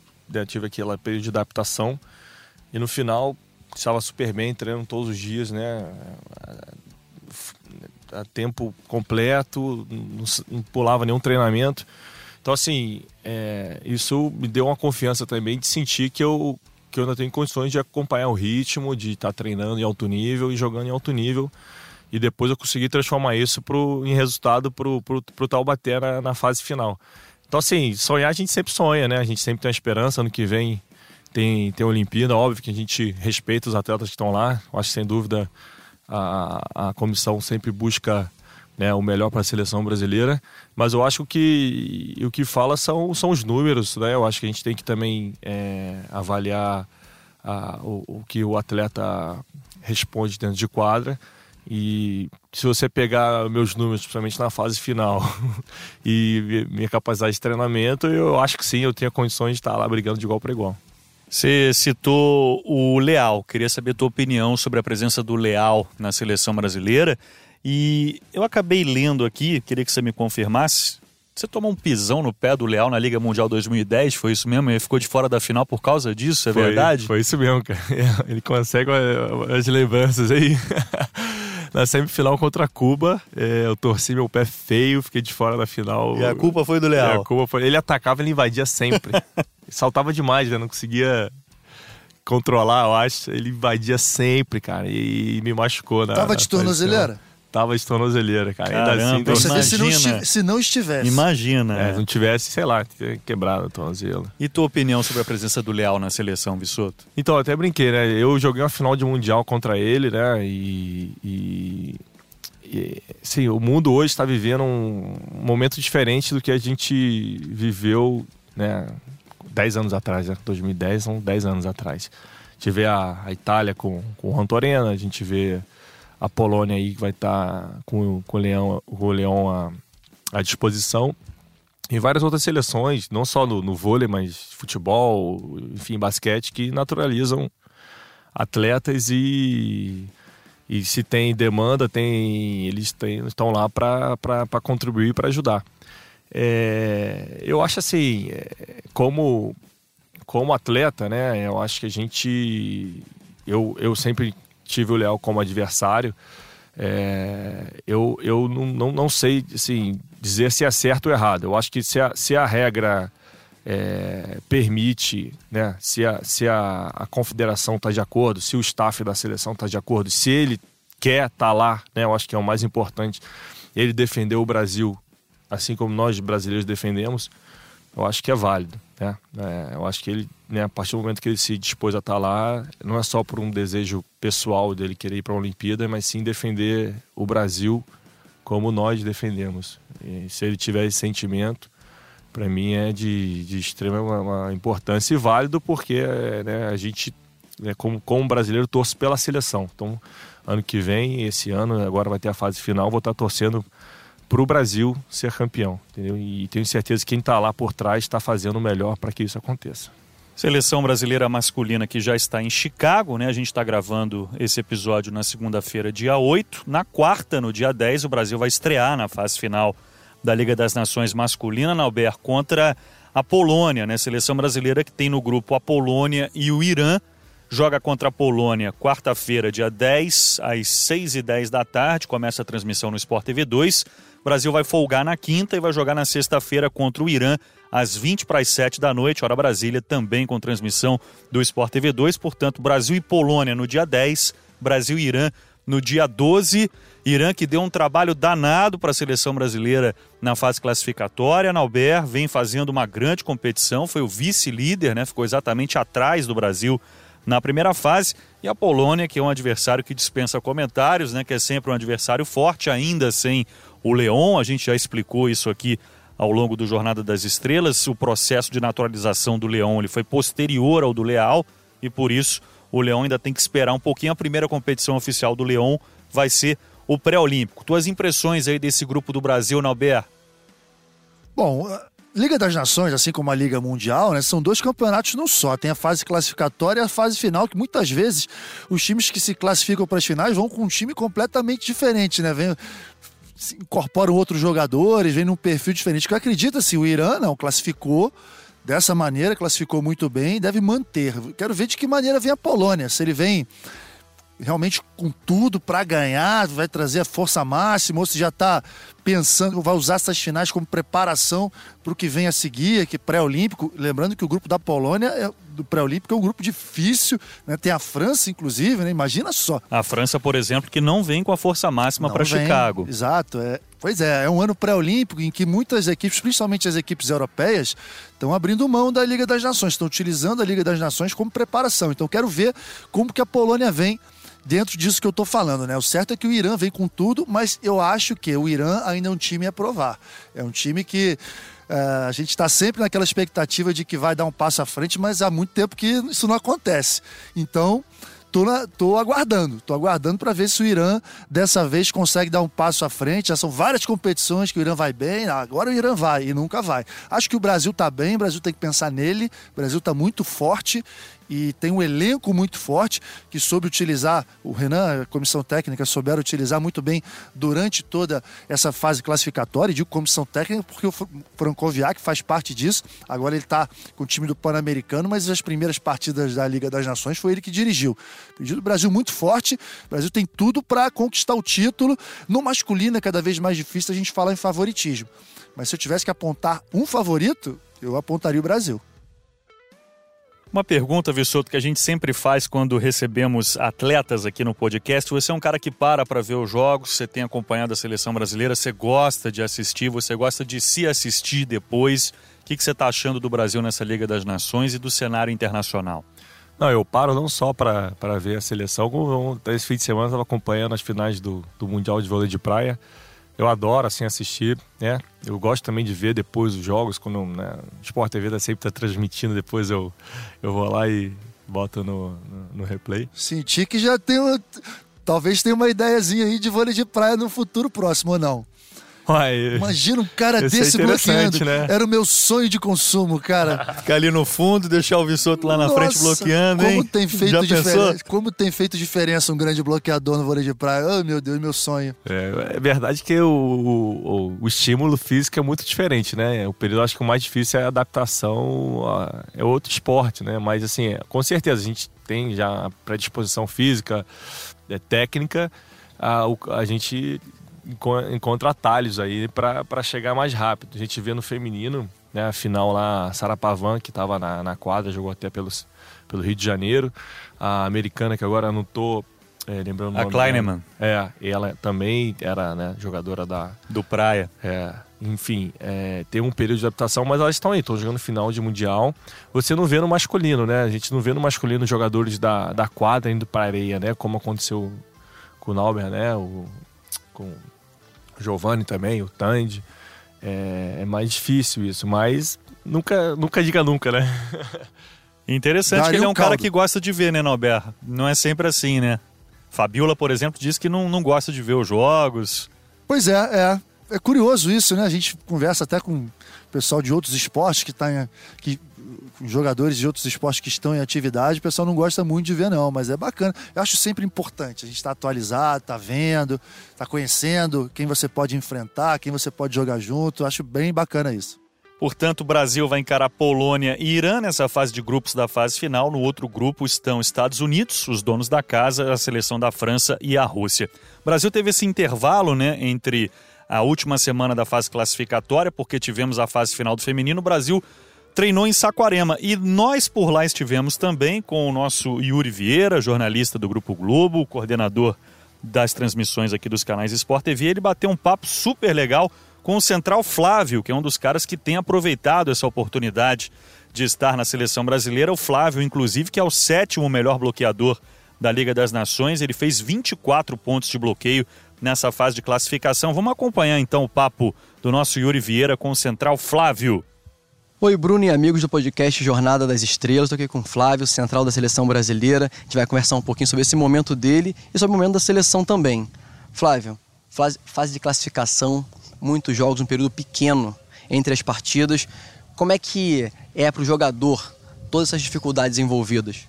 tive aquele período de adaptação. E no final, estava super bem, treinando todos os dias, né? A tempo completo, não, não pulava nenhum treinamento. Então, assim, é, isso me deu uma confiança também de sentir que eu, que eu ainda tenho condições de acompanhar o ritmo, de estar tá treinando em alto nível e jogando em alto nível. E depois eu consegui transformar isso pro, em resultado para o Taubaté na, na fase final. Então, assim, sonhar a gente sempre sonha, né? A gente sempre tem a esperança. Ano que vem tem, tem a Olimpíada. Óbvio que a gente respeita os atletas que estão lá. Acho que, sem dúvida, a, a comissão sempre busca né, o melhor para a seleção brasileira. Mas eu acho que o que fala são, são os números. Né? Eu acho que a gente tem que também é, avaliar a, o, o que o atleta responde dentro de quadra. E se você pegar meus números, principalmente na fase final, <laughs> e minha capacidade de treinamento, eu acho que sim, eu tenho condições de estar lá brigando de igual para igual. Você citou o Leal, queria saber a tua opinião sobre a presença do Leal na seleção brasileira. E eu acabei lendo aqui, queria que você me confirmasse. Você tomou um pisão no pé do Leal na Liga Mundial 2010, foi isso mesmo? Ele ficou de fora da final por causa disso, é foi, verdade? Foi isso mesmo, cara. <laughs> Ele consegue as lembranças aí. <laughs> na semifinal contra Cuba, é, eu torci meu pé feio, fiquei de fora da final. E a culpa foi do Leal. a culpa foi... Ele atacava, ele invadia sempre. <laughs> Saltava demais, né? Não conseguia controlar, eu acho. Ele invadia sempre, cara. E, me machucou na. Tava de tornozeleira? Tava de tornozeleira, cara. Caramba, assim, imagina. Se não, se não estivesse. Imagina. É, é. não tivesse, sei lá, quebrado a tornozela. E tua opinião sobre a presença do Leal na seleção, Vissoto? Então, eu até brinquei, né? Eu joguei uma final de Mundial contra ele, né? E. e... e sim, o mundo hoje está vivendo um momento diferente do que a gente viveu, né? 10 anos atrás, né? 2010 são 10 anos atrás. A gente vê a, a Itália com, com o Rantorena, a gente vê a Polônia aí vai estar tá com, com o Leão, o Leão à, à disposição. E várias outras seleções, não só no, no vôlei, mas futebol, enfim, basquete, que naturalizam atletas e, e se tem demanda, tem, eles estão lá para contribuir, para ajudar. É, eu acho assim, é, como, como atleta, né, eu acho que a gente. Eu, eu sempre tive o Léo como adversário. É, eu eu não, não, não, sei assim, dizer se é certo ou errado. Eu acho que se a, se a regra é, permite, né, se a, se a, a confederação está de acordo, se o staff da seleção está de acordo, se ele quer estar tá lá, né, eu acho que é o mais importante, ele defender o Brasil, assim como nós brasileiros defendemos, eu acho que é válido. Né? É, eu acho que ele, né, a partir do momento que ele se dispôs a estar lá, não é só por um desejo pessoal dele querer ir para a Olimpíada, mas sim defender o Brasil como nós defendemos. E se ele tiver esse sentimento, para mim é de, de extrema uma, importância e válido porque né, a gente, né, como, como brasileiro, torce pela seleção. Então, ano que vem, esse ano, agora vai ter a fase final, vou estar torcendo para o Brasil ser campeão, entendeu? E tenho certeza que quem está lá por trás está fazendo o melhor para que isso aconteça. Seleção brasileira masculina que já está em Chicago, né? A gente está gravando esse episódio na segunda-feira, dia 8. Na quarta, no dia 10, o Brasil vai estrear na fase final da Liga das Nações masculina, na Albert, contra a Polônia, né? Seleção brasileira que tem no grupo a Polônia e o Irã. Joga contra a Polônia quarta-feira, dia 10, às 6h10 da tarde. Começa a transmissão no Sport TV 2. O Brasil vai folgar na quinta e vai jogar na sexta-feira contra o Irã, às 20 para as 7 da noite, hora Brasília, também com transmissão do Sport TV 2. Portanto, Brasil e Polônia no dia 10, Brasil e Irã no dia 12. Irã que deu um trabalho danado para a seleção brasileira na fase classificatória. Nauber vem fazendo uma grande competição, foi o vice-líder, né? ficou exatamente atrás do Brasil na primeira fase. E a Polônia, que é um adversário que dispensa comentários, né? que é sempre um adversário forte, ainda sem o Leão, a gente já explicou isso aqui ao longo do Jornada das Estrelas. O processo de naturalização do Leão ele foi posterior ao do Leal e por isso o Leão ainda tem que esperar um pouquinho. A primeira competição oficial do Leão vai ser o pré-olímpico. Tuas impressões aí desse grupo do Brasil, Nauber? Bom, Liga das Nações, assim como a Liga Mundial, né, são dois campeonatos não só. Tem a fase classificatória e a fase final, que muitas vezes os times que se classificam para as finais vão com um time completamente diferente, né? Vem, incorporam outros jogadores, vem num perfil diferente. Eu acredito assim, o Irã não classificou dessa maneira, classificou muito bem, deve manter. Quero ver de que maneira vem a Polônia, se ele vem realmente com tudo para ganhar, vai trazer a força máxima, ou se já está pensando, vai usar essas finais como preparação para o que vem a seguir, que é pré-olímpico. Lembrando que o grupo da Polônia é, do pré-olímpico é um grupo difícil, né? tem a França, inclusive, né? imagina só. A França, por exemplo, que não vem com a força máxima para Chicago. Exato, é, Pois é, é um ano pré-olímpico em que muitas equipes, principalmente as equipes europeias, estão abrindo mão da Liga das Nações, estão utilizando a Liga das Nações como preparação. Então quero ver como que a Polônia vem dentro disso que eu estou falando, né? O certo é que o Irã vem com tudo, mas eu acho que o Irã ainda é um time a provar. É um time que uh, a gente está sempre naquela expectativa de que vai dar um passo à frente, mas há muito tempo que isso não acontece. Então, tô, na, tô aguardando, tô aguardando para ver se o Irã dessa vez consegue dar um passo à frente. Já são várias competições que o Irã vai bem, agora o Irã vai e nunca vai. Acho que o Brasil está bem, o Brasil tem que pensar nele, o Brasil está muito forte e tem um elenco muito forte que soube utilizar, o Renan, a comissão técnica, souberam utilizar muito bem durante toda essa fase classificatória. E digo comissão técnica porque o Francoviac faz parte disso. Agora ele está com o time do Pan-Americano, mas as primeiras partidas da Liga das Nações foi ele que dirigiu. Pedido do Brasil muito forte. O Brasil tem tudo para conquistar o título. No masculino é cada vez mais difícil a gente falar em favoritismo. Mas se eu tivesse que apontar um favorito, eu apontaria o Brasil. Uma pergunta, Vissoto, que a gente sempre faz quando recebemos atletas aqui no podcast. Você é um cara que para para ver os jogos, você tem acompanhado a seleção brasileira, você gosta de assistir, você gosta de se assistir depois. O que, que você está achando do Brasil nessa Liga das Nações e do cenário internacional? Não, eu paro não só para ver a seleção, como esse fim de semana eu estava acompanhando as finais do, do Mundial de Vôlei de Praia eu adoro assim assistir, né? Eu gosto também de ver depois os jogos quando né, Sport TV tá sempre tá transmitindo, depois eu eu vou lá e boto no, no, no replay. Senti que já tem uma, talvez tenha uma ideiazinha aí de vôlei de praia no futuro próximo ou não. Uai, Imagina um cara é desse é bloqueando. Né? Era o meu sonho de consumo, cara. <laughs> Ficar ali no fundo, deixar o Vissoto lá na Nossa, frente bloqueando, como hein? Tem feito diferença, como tem feito diferença um grande bloqueador no vôlei de praia. Oh, meu Deus, meu sonho. É, é verdade que o, o, o, estímulo físico é muito diferente, né? O período, acho que o mais difícil é a adaptação, a, é outro esporte, né? Mas, assim, com certeza, a gente tem já predisposição física, é, técnica, a, a gente encontra atalhos aí para chegar mais rápido. A gente vê no feminino, né, a final lá, a Sara Pavan, que estava na, na quadra, jogou até pelos, pelo Rio de Janeiro. A americana, que agora não tô é, lembrando A Kleineman. É, ela também era né, jogadora da... Do Praia. É, enfim, é, tem um período de adaptação, mas elas estão aí, estão jogando final de Mundial. Você não vê no masculino, né? A gente não vê no masculino jogadores da, da quadra indo para areia, né? Como aconteceu com o Nauber, né? O, com Giovanni também, o Tandy. É, é, mais difícil isso, mas nunca, nunca diga nunca, né? <laughs> Interessante Daria que ele é um, cara que gosta de ver, né, Nober? Não é sempre assim, né? Fabiola, por exemplo, diz que não, não gosta de ver os jogos. Pois é, é. É curioso isso, né? A gente conversa até com o pessoal de outros esportes que, tá em, que jogadores de outros esportes que estão em atividade, o pessoal não gosta muito de ver, não, mas é bacana. Eu acho sempre importante. A gente está atualizado, está vendo, está conhecendo quem você pode enfrentar, quem você pode jogar junto. Eu acho bem bacana isso. Portanto, o Brasil vai encarar Polônia e Irã nessa fase de grupos da fase final. No outro grupo estão Estados Unidos, os donos da casa, a seleção da França e a Rússia. O Brasil teve esse intervalo né, entre a última semana da fase classificatória, porque tivemos a fase final do feminino. O Brasil treinou em Saquarema. E nós por lá estivemos também com o nosso Yuri Vieira, jornalista do Grupo Globo, coordenador das transmissões aqui dos canais Sport TV. Ele bateu um papo super legal com o Central Flávio, que é um dos caras que tem aproveitado essa oportunidade de estar na seleção brasileira. O Flávio, inclusive, que é o sétimo melhor bloqueador da Liga das Nações, ele fez 24 pontos de bloqueio nessa fase de classificação. Vamos acompanhar então o papo do nosso Yuri Vieira com o Central Flávio. Oi, Bruno e amigos do podcast Jornada das Estrelas. Estou aqui com o Flávio, central da seleção brasileira. A gente vai conversar um pouquinho sobre esse momento dele e sobre o momento da seleção também. Flávio, fase de classificação, muitos jogos, um período pequeno entre as partidas. Como é que é para o jogador todas essas dificuldades envolvidas?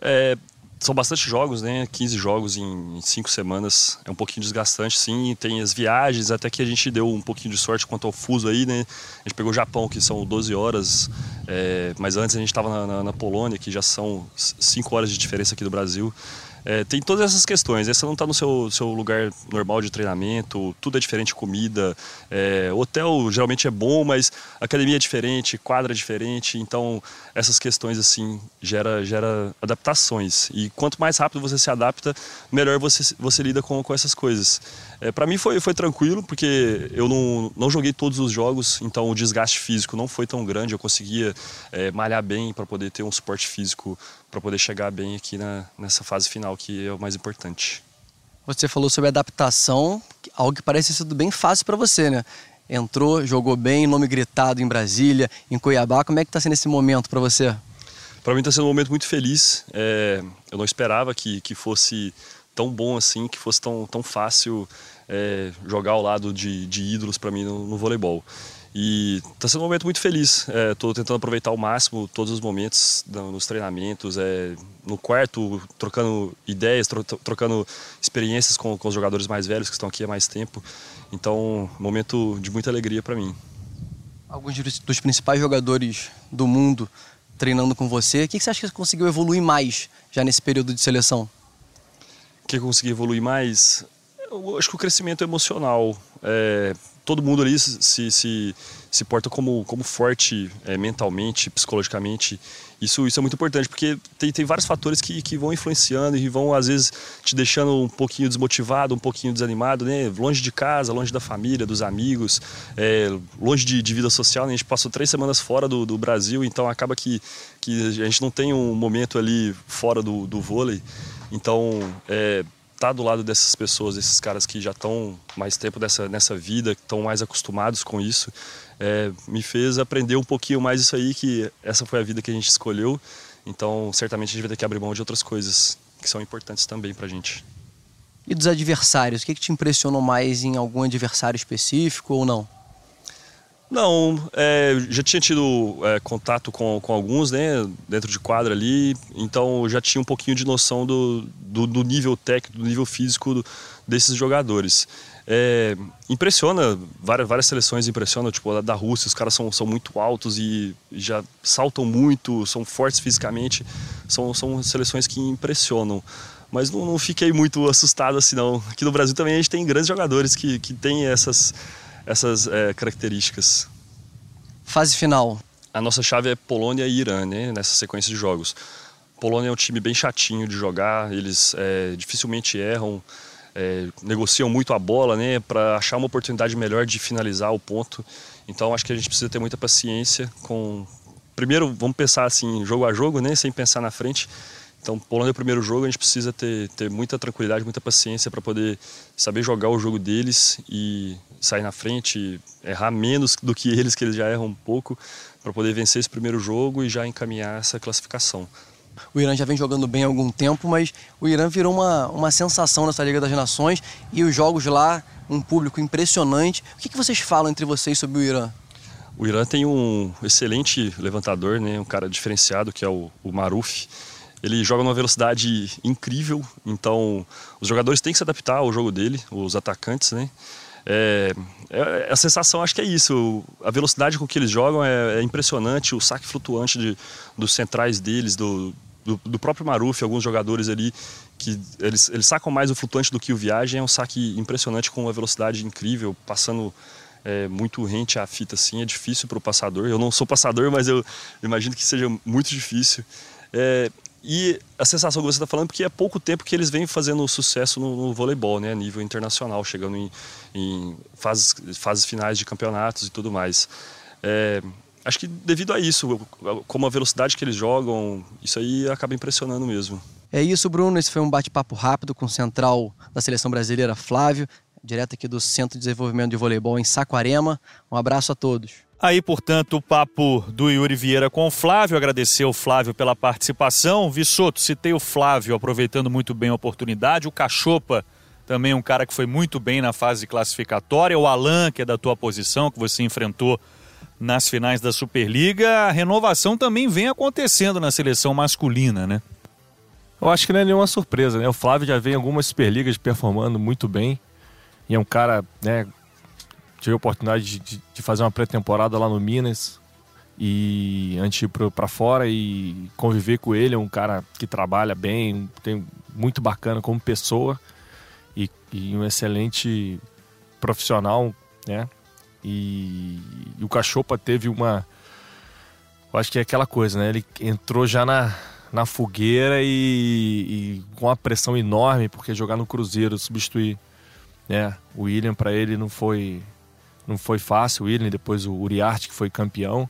É, são bastante jogos, né? 15 jogos em 5 semanas. É um pouquinho desgastante, sim. Tem as viagens, até que a gente deu um pouquinho de sorte quanto ao fuso aí, né? A gente pegou o Japão, que são 12 horas É, mas antes a gente estava na, na, na, Polônia, que já são cinco horas de diferença aqui do Brasil. É, tem todas essas questões. Você não está no seu, seu lugar normal de treinamento, tudo é diferente, comida. É, hotel geralmente é bom, mas academia é diferente, quadra é diferente. Então, essas questões assim gera, gera adaptações. E quanto mais rápido você se adapta, melhor você, você lida com, com essas coisas. É, para mim foi, foi tranquilo, porque eu não, não joguei todos os jogos, então o desgaste físico não foi tão grande. Eu conseguia é, malhar bem para poder ter um suporte físico, para poder chegar bem aqui na, nessa fase final, que é o mais importante. Você falou sobre adaptação, algo que parece ter sido bem fácil para você, né? Entrou, jogou bem, nome gritado em Brasília, em Cuiabá. Como é que está sendo esse momento para você? Para mim está sendo um momento muito feliz. É, eu não esperava que, que fosse tão bom assim, que fosse tão, tão fácil é, jogar ao lado de, de ídolos para mim no, no, voleibol. E está sendo um momento muito feliz. Estou é, tentando aproveitar ao máximo todos os momentos nos treinamentos, é, no quarto, trocando ideias, tro trocando experiências com, com, os jogadores mais velhos que estão aqui há mais tempo. Então, momento de muita alegria para mim. Alguns dos principais jogadores do mundo treinando com você, o que você acha que você conseguiu evoluir mais já nesse período de seleção? Que eu consegui evoluir mais? Eu acho que o crescimento emocional. É, todo mundo ali se, se, se porta como, como forte é, mentalmente, psicologicamente. Isso, isso é muito importante, porque tem, tem vários fatores que, que vão influenciando e vão, às vezes, te deixando um pouquinho desmotivado, um pouquinho desanimado, né? Longe de casa, longe da família, dos amigos, é, longe de, de, vida social. Né? A gente passou três semanas fora do, do Brasil, então acaba que, que a gente não tem um momento ali fora do, do vôlei. Então, é, tá do lado dessas pessoas, desses caras que já estão mais tempo dessa, nessa vida, que estão mais acostumados com isso, é, me fez aprender um pouquinho mais isso aí, que essa foi a vida que a gente escolheu. Então, certamente a gente vai ter que abrir mão de outras coisas que são importantes também para a gente. E dos adversários, o que, que te impressionou mais em algum adversário específico ou não? Não, é, já tinha tido é, contato com, com alguns, né, dentro de quadra ali, então já tinha um pouquinho de noção do, do, do nível técnico, do nível físico do, desses jogadores. É, impressiona, várias, várias seleções impressionam, tipo a da Rússia, os caras são, são muito altos e já saltam muito, são fortes fisicamente, são, são seleções que impressionam. Mas não, não fiquei muito assustado assim não. Aqui no Brasil também a gente tem grandes jogadores que, que têm essas essas é, características. Fase final. A nossa chave é Polônia e Irã, né, nessa sequência de jogos. Polônia é um time bem chatinho de jogar, eles é, dificilmente erram, é, negociam muito a bola né, para achar uma oportunidade melhor de finalizar o ponto. Então acho que a gente precisa ter muita paciência com. Primeiro, vamos pensar assim, jogo a jogo, né, sem pensar na frente. Então, Polônia é o primeiro jogo, a gente precisa ter, ter muita tranquilidade, muita paciência para poder saber jogar o jogo deles e sair na frente, errar menos do que eles, que eles já erram um pouco, para poder vencer esse primeiro jogo e já encaminhar essa classificação. O Irã já vem jogando bem há algum tempo, mas o Irã virou uma, uma sensação nessa Liga das Nações e os jogos lá, um público impressionante. O que, que vocês falam entre vocês sobre o Irã? O Irã tem um excelente levantador, né, um cara diferenciado que é o, o Maruf ele joga numa velocidade incrível, então os jogadores têm que se adaptar ao jogo dele, os atacantes, né? É, é, a sensação acho que é isso. A velocidade com que eles jogam é, é impressionante, o saque flutuante de, dos centrais deles, do, do, do, próprio Maruf, alguns jogadores ali que eles, eles sacam mais o flutuante do que o viagem. É um saque impressionante com uma velocidade incrível, passando é, muito rente à fita assim. É difícil para o passador. Eu não sou passador, mas eu imagino que seja muito difícil. É, e a sensação que você está falando, porque é pouco tempo que eles vêm fazendo sucesso no, no voleibol, né, a nível internacional, chegando em, em fases, fases finais de campeonatos e tudo mais. É, acho que devido a isso, como a velocidade que eles jogam, isso aí acaba impressionando mesmo. É isso, Bruno. Esse foi um bate-papo rápido com o central da seleção brasileira, Flávio, direto aqui do Centro de Desenvolvimento de Voleibol em Saquarema. Um abraço a todos. Aí, portanto, o papo do Yuri Vieira com o Flávio. Agradecer ao Flávio pela participação. Vissoto, citei o Flávio aproveitando muito bem a oportunidade. O Cachopa, também um cara que foi muito bem na fase classificatória. O Alan, que é da tua posição, que você enfrentou nas finais da Superliga. A renovação também vem acontecendo na seleção masculina, né? Eu acho que não é nenhuma surpresa, né? O Flávio já vem em algumas Superligas performando muito bem. E é um cara, né, tive a oportunidade de, de fazer uma pré-temporada lá no Minas. e antes de ir para fora e conviver com ele, é um cara que trabalha bem, tem muito bacana como pessoa e, e um excelente profissional, né? E, e o Cachopa teve uma, eu acho que é aquela coisa, né? Ele entrou já na, na fogueira e, e com uma pressão enorme, porque jogar no Cruzeiro, substituir né, o William para ele não foi não foi fácil, o William, depois o Uriarte que foi campeão.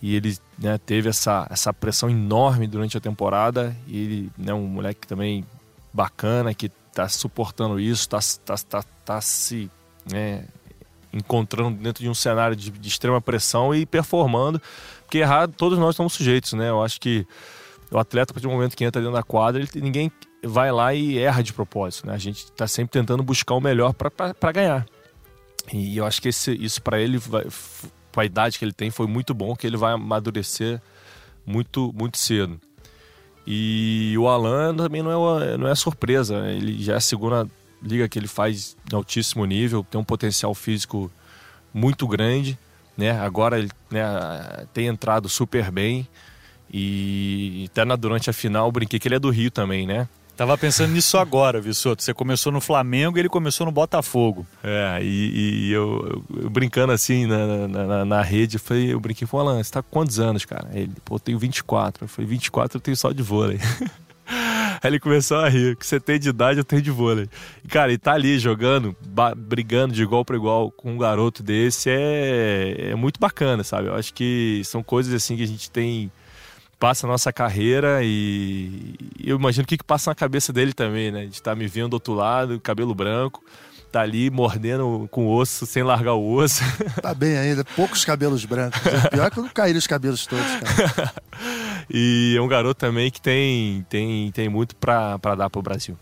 E ele né, teve essa, essa pressão enorme durante a temporada. E ele é né, um moleque também bacana que está suportando isso, está tá, tá, tá se né, encontrando dentro de um cenário de, de, extrema pressão e performando, porque errado todos nós estamos sujeitos, né? Eu acho que o atleta, a partir do momento que entra dentro da quadra, ele, ninguém vai lá e erra de propósito, né? A gente está sempre tentando buscar o melhor para ganhar. E eu acho que esse, isso para ele com a idade que ele tem, foi muito bom, que ele vai amadurecer muito, muito cedo. E o Alan também não é, não é surpresa, ele já é a segunda liga que ele faz de altíssimo nível, tem um potencial físico muito grande, né? Agora ele né, tem entrado super bem e até na, durante a final eu brinquei que ele é do Rio também, né? Tava pensando nisso agora, Vissoto. Você começou no Flamengo e ele começou no Botafogo. É, e, e eu, eu, eu, brincando assim na, na, na, rede, eu, falei, eu brinquei com o Alan, você tá com quantos anos, cara? Ele, pô, eu tenho 24. Eu falei, 24 eu tenho só de vôlei. <laughs> Aí ele começou a rir, que você tem de idade, eu tenho de vôlei. E, cara, ele tá ali jogando, brigando de igual para igual com um garoto desse é, é muito bacana, sabe? Eu acho que são coisas assim que a gente tem passa a nossa carreira e eu imagino o que, que passa na cabeça dele também, né? De estar tá me vendo do outro lado, cabelo branco, tá ali mordendo com osso sem largar o osso. <laughs> Tá bem ainda, poucos cabelos brancos. O pior é quando caíram os cabelos todos, cara. <laughs> e é um garoto também que tem, tem, tem muito para dar pro Brasil.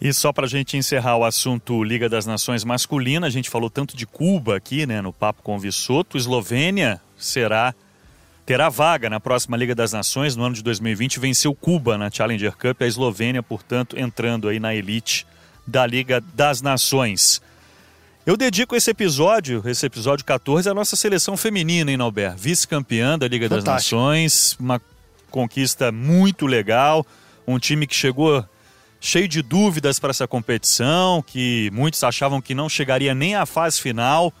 E só para a gente encerrar o assunto Liga das Nações masculina, a gente falou tanto de Cuba aqui, né, no papo com o Vissoto. Eslovênia será terá vaga na próxima Liga das Nações no ano de 2020. Venceu Cuba na Challenger Cup, a Eslovênia, portanto, entrando aí na elite da Liga das Nações. Eu dedico esse episódio, esse episódio 14, à nossa seleção feminina, hein, Nauber? Vice-campeã da Liga Fantástico. das Nações, uma conquista muito legal, um time que chegou cheio de dúvidas para essa competição, que muitos achavam que não chegaria nem à fase final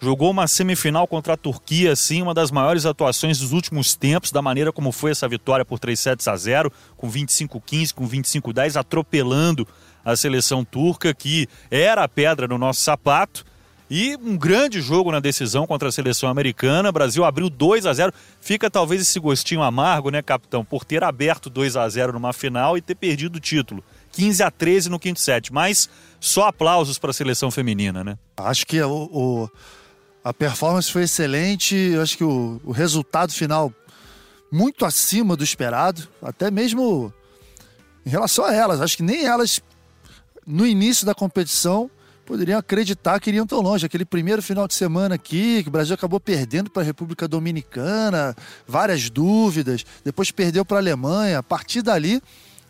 Jogou uma semifinal contra a Turquia, sim, uma das maiores atuações dos últimos tempos, da maneira como foi essa vitória por 3 sets a 0, com 25-15, com 25-10, atropelando a seleção turca, que era a pedra no nosso sapato. E um grande jogo na decisão contra a seleção americana. O Brasil abriu 2 a 0. Fica talvez esse gostinho amargo, né, capitão, por ter aberto 2 a 0 numa final e ter perdido o título. 15 a 13 no quinto set, mas só aplausos para a seleção feminina, né? Acho que o, o a performance foi excelente, acho que o, o resultado final muito acima do esperado, até mesmo em relação a elas. Acho que nem elas, no início da competição, poderiam acreditar que iriam tão longe. Aquele primeiro final de semana aqui, que o Brasil acabou perdendo para a República Dominicana, várias dúvidas, depois perdeu para a Alemanha. A partir dali,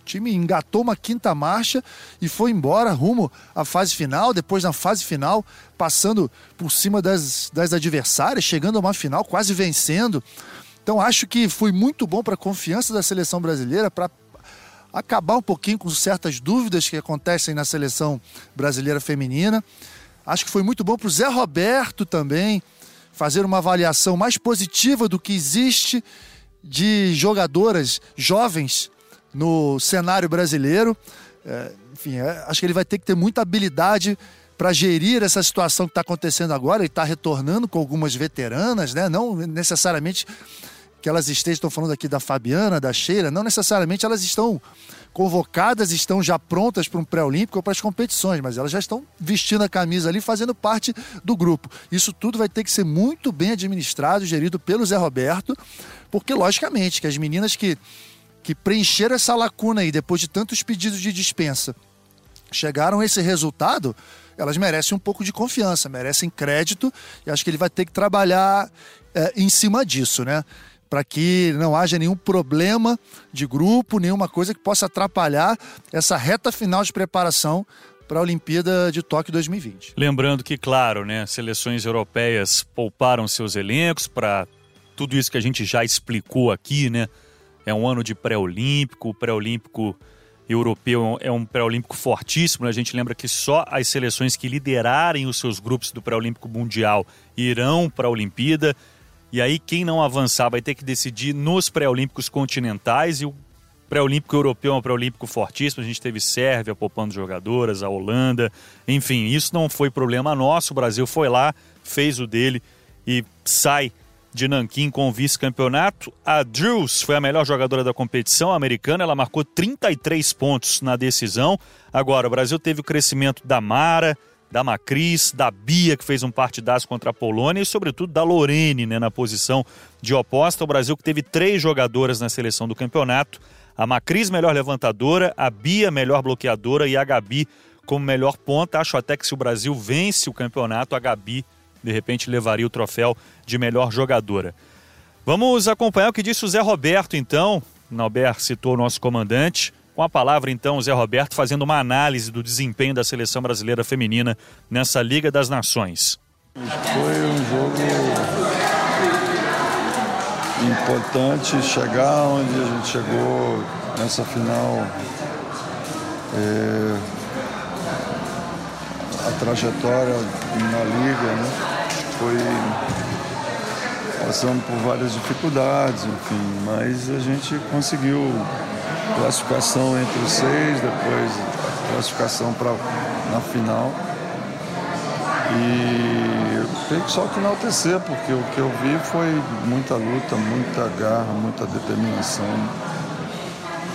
time engatou uma quinta marcha e foi embora rumo à fase final. Depois, na fase final, passando por cima das, das adversárias, chegando a uma final, quase vencendo. Então, acho que foi muito bom para a confiança da seleção brasileira, para acabar um pouquinho com certas dúvidas que acontecem na seleção brasileira feminina. Acho que foi muito bom para o Zé Roberto também fazer uma avaliação mais positiva do que existe de jogadoras jovens no cenário brasileiro. É, enfim, é, acho que ele vai ter que ter muita habilidade para gerir essa situação que está acontecendo agora. Ele está retornando com algumas veteranas, né? não necessariamente que elas estejam, estou falando aqui da Fabiana, da Sheila, não necessariamente elas estão convocadas, estão já prontas para um pré-olímpico ou para as competições, mas elas já estão vestindo a camisa ali, fazendo parte do grupo. Isso tudo vai ter que ser muito bem administrado, gerido pelo Zé Roberto, porque logicamente que as meninas que que preencheram essa lacuna aí depois de tantos pedidos de dispensa chegaram a esse resultado, elas merecem um pouco de confiança, merecem crédito e acho que ele vai ter que trabalhar é, em cima disso, né? Para que não haja nenhum problema de grupo, nenhuma coisa que possa atrapalhar essa reta final de preparação para a Olimpíada de Tóquio 2020. Lembrando que, claro, né, seleções europeias pouparam seus elencos para tudo isso que a gente já explicou aqui, né? É um ano de pré-olímpico, o pré-olímpico europeu é um pré-olímpico fortíssimo. Né? A gente lembra que só as seleções que liderarem os seus grupos do pré-olímpico mundial irão para a Olimpíada. E aí, quem não avançar vai ter que decidir nos pré-olímpicos continentais. E o pré-olímpico europeu é um pré-olímpico fortíssimo. A gente teve Sérvia poupando jogadoras, a Holanda. Enfim, isso não foi problema nosso. O Brasil foi lá, fez o dele e sai de Nanquim com o vice-campeonato. A Drews foi a melhor jogadora da competição americana, ela marcou 33 pontos na decisão. Agora, o Brasil teve o crescimento da Mara, da Macris, da Bia, que fez um partidaço contra a Polônia, e sobretudo da Lorene, né, na posição de oposta. O Brasil que teve três jogadoras na seleção do campeonato. A Macris, melhor levantadora, a Bia, melhor bloqueadora, e a Gabi como melhor ponta. Acho até que se o Brasil vence o campeonato, a Gabi de repente levaria o troféu de melhor jogadora. Vamos acompanhar o que disse o Zé Roberto, então. Nauber citou o nosso comandante. Com a palavra, então, Zé Roberto fazendo uma análise do desempenho da seleção brasileira feminina nessa Liga das Nações. Foi um jogo importante chegar onde a gente chegou nessa final. É, a trajetória na liga, né? Foi passando por várias dificuldades, enfim, mas a gente conseguiu classificação entre os seis, depois classificação para na final. E tem só que enaltecer, porque o que eu vi foi muita luta, muita garra, muita determinação.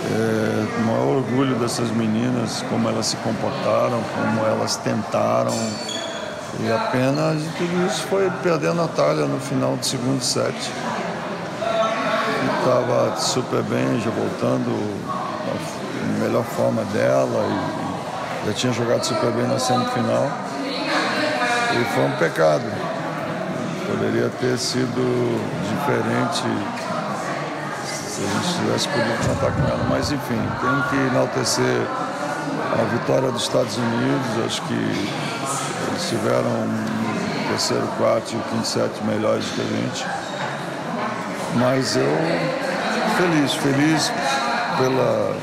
É, o maior orgulho dessas meninas, como elas se comportaram, como elas tentaram. E a pena de tudo isso foi perder a Natália no final do segundo set. Estava super bem, já voltando na melhor forma dela e já tinha jogado super bem na semifinal. E foi um pecado. Poderia ter sido diferente se a gente tivesse podido contar com ela. Mas enfim, tem que enaltecer a vitória dos Estados Unidos. Acho que eles tiveram um terceiro, quarto e quinto set melhores que a gente. Mas eu feliz, feliz pela,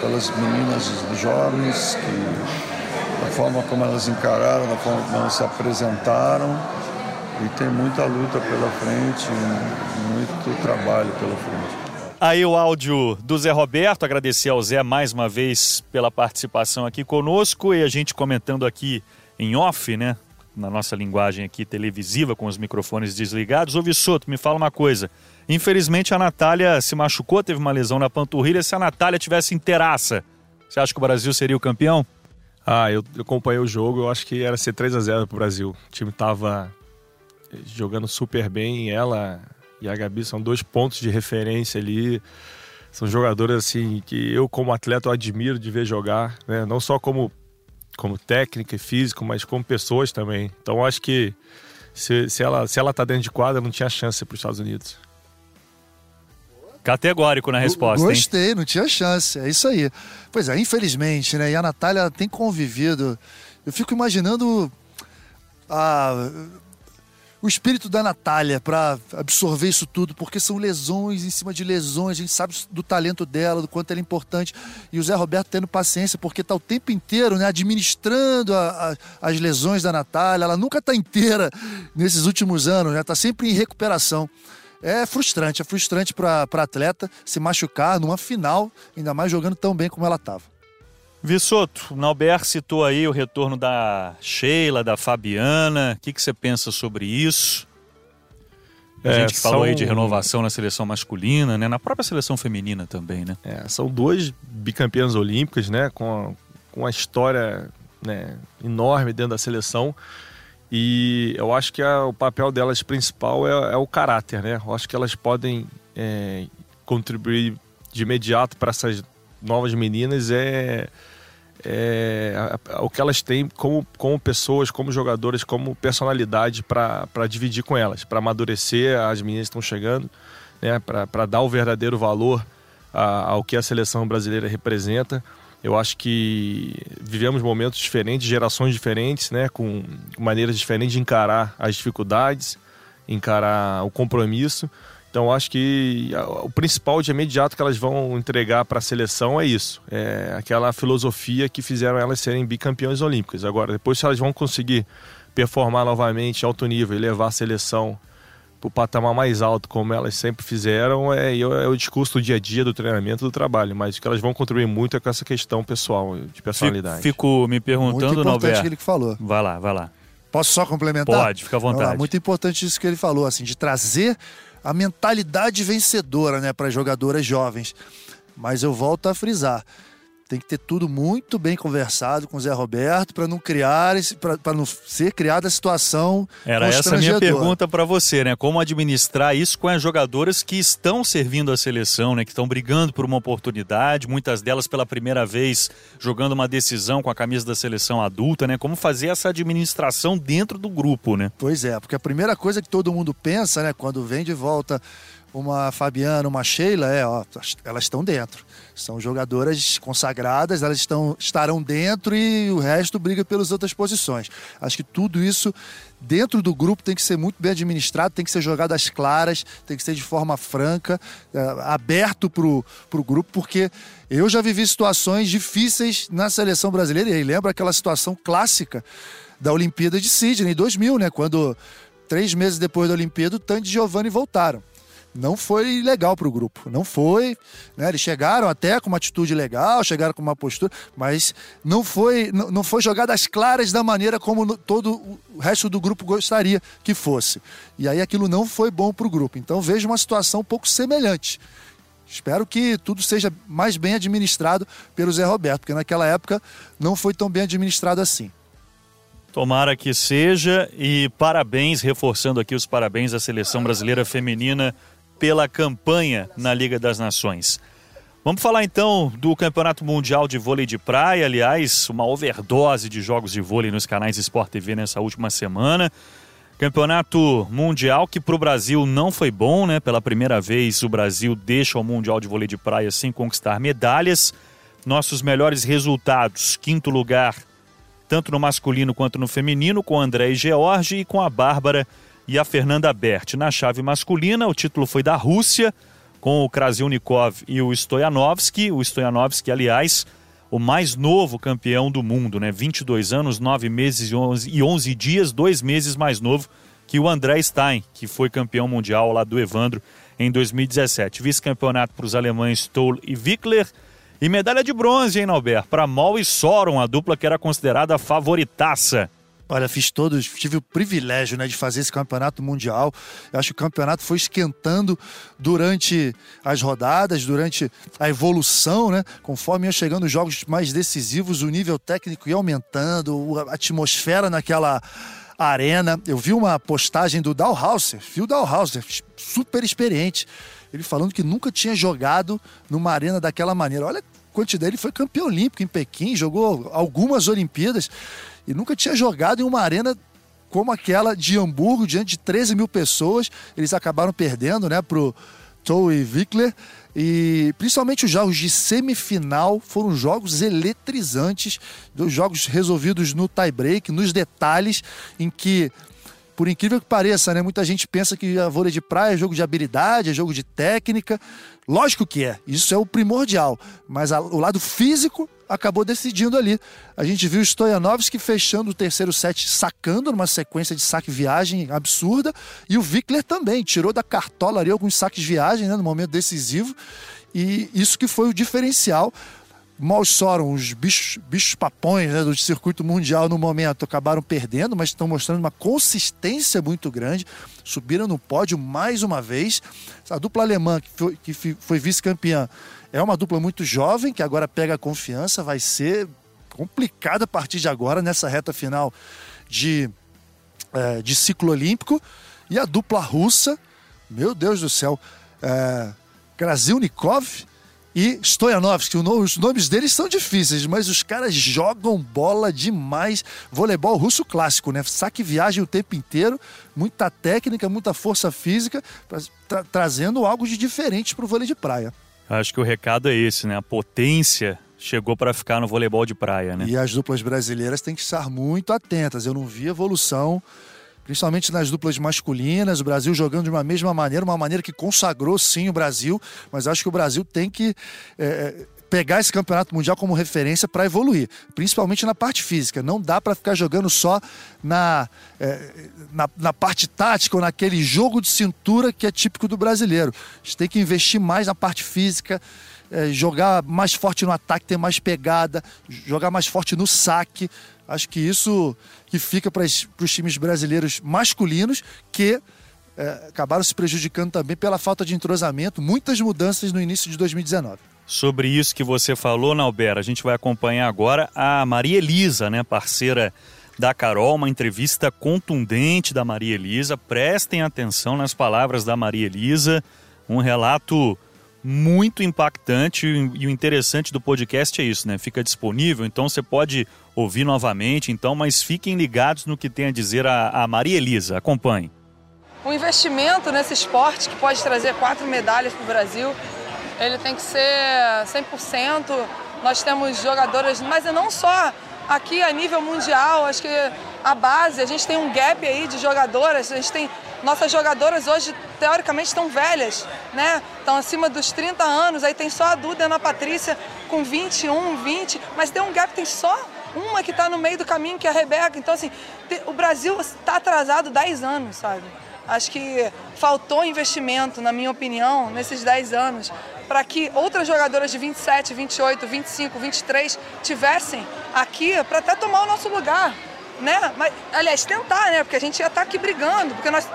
pelas meninas jovens, que, da forma como elas encararam, da forma como elas se apresentaram. E tem muita luta pela frente, muito trabalho pela frente. Aí o áudio do Zé Roberto, agradecer ao Zé mais uma vez pela participação aqui conosco e a gente comentando aqui em off, né? Na nossa linguagem aqui televisiva, com os microfones desligados. Ô Vissoto, me fala uma coisa. Infelizmente a Natália se machucou, teve uma lesão na panturrilha. Se a Natália tivesse inteiraça, você acha que o Brasil seria o campeão? Ah, eu, eu acompanhei o jogo, eu acho que era ser 3 a 0 pro Brasil. O time tava jogando super bem, ela e a Gabi são dois pontos de referência ali. São jogadores assim que eu como atleta eu admiro de ver jogar, né? Não só como como técnica e físico, mas como pessoas também. Então acho que se, se ela se ela tá dentro de quadra não tinha chance para os Estados Unidos. Categórico na resposta, Gostei, hein? não tinha chance. É isso aí. Pois é, infelizmente, né? E a Natália tem convivido. Eu fico imaginando a o espírito da Natália para absorver isso tudo, porque são lesões em cima de lesões, a gente sabe do talento dela, do quanto ela é importante. E o Zé Roberto tendo paciência, porque está o tempo inteiro né, administrando a, a, as lesões da Natália. Ela nunca está inteira nesses últimos anos, está né, sempre em recuperação. É frustrante, é frustrante para a atleta se machucar numa final, ainda mais jogando tão bem como ela estava. Vissoto, o Nauber citou aí o retorno da Sheila, da Fabiana. O que, que você pensa sobre isso? A é, gente que falou aí de renovação na seleção masculina, né? Na própria seleção feminina também, né? É, são duas bicampeãs olímpicas, né? Com, com uma história né, enorme dentro da seleção. E eu acho que a, o papel delas principal é, é, o caráter, né? Eu acho que elas podem é, contribuir de imediato para essas novas meninas é é, o que elas têm como, como pessoas, como jogadoras, como personalidade para dividir com elas, para amadurecer as meninas estão chegando, né, para dar o verdadeiro valor a, ao que a seleção brasileira representa. Eu acho que vivemos momentos diferentes, gerações diferentes, né, com maneiras diferentes de encarar as dificuldades, encarar o compromisso. Então acho que o principal de imediato que elas vão entregar para a seleção é isso, é aquela filosofia que fizeram elas serem bicampeões olímpicas. Agora, depois se elas vão conseguir performar novamente alto nível e levar a seleção para o patamar mais alto, como elas sempre fizeram, é, é o discurso do dia a dia, do treinamento, do trabalho. Mas o que elas vão contribuir muito é com essa questão pessoal, de personalidade. Fico me perguntando, Muito importante que ele falou. Vai lá, vai lá. Posso só complementar? Pode, fica à vontade. Lá, muito importante isso que ele falou, assim, de trazer a mentalidade vencedora, né, para jogadoras jovens. Mas eu volto a frisar tem que ter tudo muito bem conversado com o Zé Roberto para não criar para não ser criada a situação Era essa a minha pergunta para você, né? Como administrar isso com as jogadoras que estão servindo a seleção, né? Que estão brigando por uma oportunidade, muitas delas pela primeira vez jogando uma decisão com a camisa da seleção adulta, né? Como fazer essa administração dentro do grupo, né? Pois é, porque a primeira coisa que todo mundo pensa, né? Quando vem de volta uma Fabiana, uma Sheila, é, ó, elas estão dentro. São jogadoras consagradas, elas estão, estarão dentro e o resto briga pelas outras posições. Acho que tudo isso dentro do grupo tem que ser muito bem administrado, tem que ser jogado às claras, tem que ser de forma franca, é, aberto para o grupo, porque eu já vivi situações difíceis na seleção brasileira, e lembra aquela situação clássica da Olimpíada de Sydney, 2000, né? Quando três meses depois da Olimpíada, o Tandy e Giovanni voltaram não foi legal para o grupo. Não foi. Né? Eles chegaram até com uma atitude legal, chegaram com uma postura, mas não foi, não, não foi jogadas claras da maneira como todo o resto do grupo gostaria que fosse. E aí aquilo não foi bom para o grupo. Então vejo uma situação um pouco semelhante. Espero que tudo seja mais bem administrado pelo Zé Roberto, porque naquela época não foi tão bem administrado assim. Tomara que seja e parabéns, reforçando aqui os parabéns à seleção brasileira feminina pela campanha na Liga das Nações. Vamos falar então do Campeonato Mundial de Vôlei de Praia, aliás, uma overdose de jogos de vôlei nos canais Sport TV nessa última semana. Campeonato Mundial que para o Brasil não foi bom, né? Pela primeira vez o Brasil deixa o Mundial de Vôlei de Praia sem conquistar medalhas. Nossos melhores resultados, quinto lugar, tanto no masculino quanto no feminino, com André e George e com a Bárbara e a Fernanda Berti. Na chave masculina, o título foi da Rússia, com o Krasilnikov e o Stoyanovski. O Stoyanovski, aliás, o mais novo campeão do mundo, né? 22 anos, 9 meses e 11, e 11 dias, dois meses mais novo que o André Stein, que foi campeão mundial lá do Evandro em 2017. Vice-campeonato para os alemães Stoll e Wickler. E medalha de bronze, hein, Nauber? Para Mol e Soron, a dupla que era considerada favoritaça. Olha, fiz todos, tive o privilégio né, de fazer esse campeonato mundial. Eu acho que o campeonato foi esquentando durante as rodadas, durante a evolução, né? Conforme ia chegando os jogos mais decisivos, o nível técnico ia aumentando, a atmosfera naquela arena. Eu vi uma postagem do Dalhauser, Phil Dalhauser, super experiente. Ele falando que nunca tinha jogado numa arena daquela maneira. Olha a quantidade, ele foi campeão olímpico em Pequim, jogou algumas Olimpíadas e nunca tinha jogado em uma arena como aquela de Hamburgo, diante de 13 mil pessoas. Eles acabaram perdendo né, para o e Wickler. E principalmente os jogos de semifinal foram jogos eletrizantes, dos jogos resolvidos no tie-break, nos detalhes, em que por incrível que pareça, né? Muita gente pensa que a vôlei de praia é jogo de habilidade, é jogo de técnica. Lógico que é, isso é o primordial. Mas a, o lado físico acabou decidindo ali. A gente viu o Stoyanovski fechando o terceiro set, sacando numa sequência de saque-viagem absurda. E o Vickler também, tirou da cartola ali alguns saques-viagem né, no momento decisivo. E isso que foi o diferencial Malsoram, os bichos, bichos papões né, do circuito mundial no momento acabaram perdendo, mas estão mostrando uma consistência muito grande. Subiram no pódio mais uma vez. A dupla alemã, que foi, que foi vice-campeã, é uma dupla muito jovem, que agora pega a confiança. Vai ser complicado a partir de agora, nessa reta final de, é, de ciclo olímpico. E a dupla russa, meu Deus do céu, é, Krasilnikov e Stoyanovski. Os nomes deles são difíceis, mas os caras jogam bola demais. Voleibol russo clássico, né? Saque viagem o tempo inteiro, muita técnica, muita força física, tra trazendo algo de diferente para o vôlei de praia. Acho que o recado é esse, né? A potência chegou para ficar no voleibol de praia, né? E as duplas brasileiras têm que estar muito atentas. Eu não vi evolução principalmente nas duplas masculinas, o Brasil jogando de uma mesma maneira, uma maneira que consagrou sim o Brasil, mas acho que o Brasil tem que é, pegar esse campeonato mundial como referência para evoluir, principalmente na parte física. Não dá para ficar jogando só na, é, na, na, parte tática ou naquele jogo de cintura que é típico do brasileiro. A gente tem que investir mais na parte física. É, jogar mais forte no ataque, ter mais pegada, jogar mais forte no saque. Acho que isso que fica para os times brasileiros masculinos que é, acabaram se prejudicando também pela falta de entrosamento, muitas mudanças no início de 2019. Sobre isso que você falou, Nauber, a gente vai acompanhar agora a Maria Elisa, né, parceira da Carol, uma entrevista contundente da Maria Elisa. Prestem atenção nas palavras da Maria Elisa, um relato muito impactante e o interessante do podcast é isso, né? Fica disponível, então você pode ouvir novamente, então, mas fiquem ligados no que tem a dizer a, a Maria Elisa. Acompanhe. Um investimento nesse esporte que pode trazer quatro medalhas para o Brasil, ele tem que ser 100%. Nós temos jogadoras, mas não só aqui a nível mundial, acho que a base, a gente tem um gap aí de jogadoras, a gente tem nossas jogadoras hoje, teoricamente, estão velhas, né? Estão acima dos 30 anos. Aí tem só a Duda e a Ana Patrícia com 21, 20. Mas tem um gap, tem só uma que está no meio do caminho, que é a Rebeca. Então, assim, o Brasil está atrasado 10 anos, sabe? Acho que faltou investimento, na minha opinião, nesses 10 anos, para que outras jogadoras de 27, 28, 25, 23 tivessem aqui para até tomar o nosso lugar né? Mas, aliás, tentar, né? Porque a gente já está aqui brigando. Porque nós...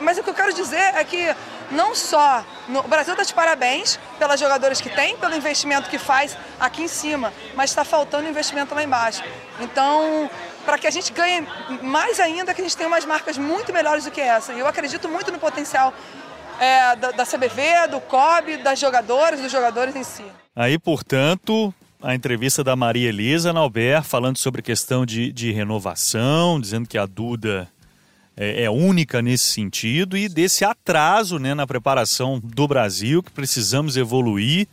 Mas o que eu quero dizer é que não só no... o Brasil está de parabéns pelas jogadoras que tem, pelo investimento que faz aqui em cima, mas está faltando investimento lá embaixo. Então, para que a gente ganhe mais ainda, que a gente tenha umas marcas muito melhores do que essa. E eu acredito muito no potencial é, da, da CBV, do COB, das jogadoras, dos jogadores em si. Aí, portanto, a entrevista da Maria Elisa Nauber falando sobre questão de, de renovação, dizendo que a Duda é, é, única nesse sentido e desse atraso né, na preparação do Brasil, que precisamos evoluir.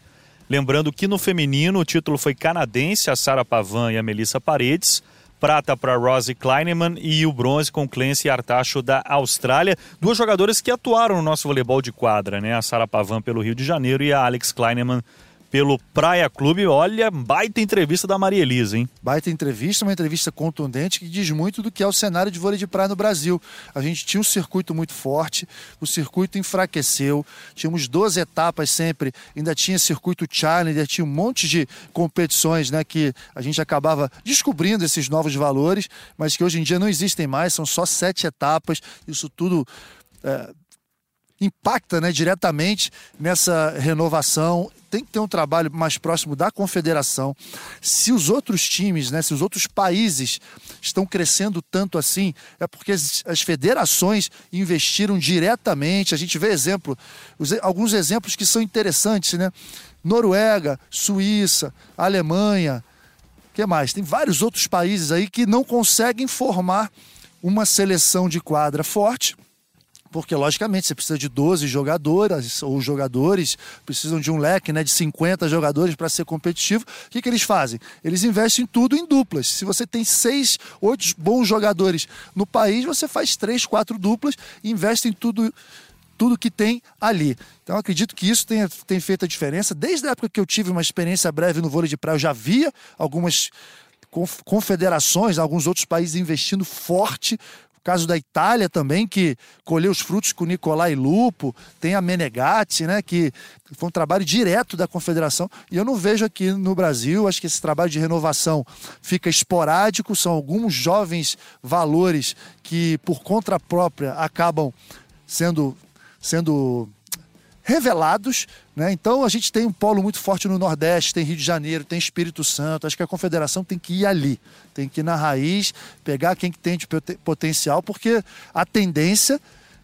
Lembrando que no feminino o título foi canadense, a Sara Pavan e a Melissa Paredes. Prata para Rosie Kleineman e o bronze com Clancy Artacho da Austrália. Duas jogadoras que atuaram no nosso voleibol de quadra, né? A Sara Pavan pelo Rio de Janeiro e a Alex Kleineman pelo Praia Clube. Olha, baita entrevista da Maria Elisa, hein? Baita entrevista, uma entrevista contundente que diz muito do que é o cenário de vôlei de praia no Brasil. A gente tinha um circuito muito forte, o circuito enfraqueceu, tínhamos 12 etapas sempre, ainda tinha circuito Challenger, tinha um monte de competições, né, que a gente acabava descobrindo esses novos valores, mas que hoje em dia não existem mais, são só sete etapas, isso tudo é, impacta né, diretamente nessa renovação. Tem que ter um trabalho mais próximo da confederação. Se os outros times, né, se os outros países estão crescendo tanto assim, é porque as, as federações investiram diretamente. A gente vê exemplo, os, alguns exemplos que são interessantes, né? Noruega, Suíça, Alemanha, que mais? Tem vários outros países aí que não conseguem formar uma seleção de quadra forte porque, logicamente, você precisa de 12 jogadoras ou jogadores, precisam de um leque né, de 50 jogadores para ser competitivo. O que, que eles fazem? Eles investem tudo em duplas. Se você tem seis, oito bons jogadores no país, você faz três, quatro duplas e investe em tudo tudo que tem ali. Então acredito que isso tenha, tem feito a diferença. Desde a época que eu tive uma experiência breve no vôlei de praia, eu já via algumas confederações, alguns outros países investindo forte o caso da Itália também, que colheu os frutos com Nicolai Lupo, tem a Menegatti, né, que foi um trabalho direto da confederação. E eu não vejo aqui no Brasil, acho que esse trabalho de renovação fica esporádico, são alguns jovens valores que, por conta própria, acabam sendo, sendo revelados. Né? Então a gente tem um polo muito forte no Nordeste, tem Rio de Janeiro, tem Espírito Santo. Acho que a confederação tem que ir ali, tem que ir na raiz, pegar quem que tem de potencial, porque a tendência,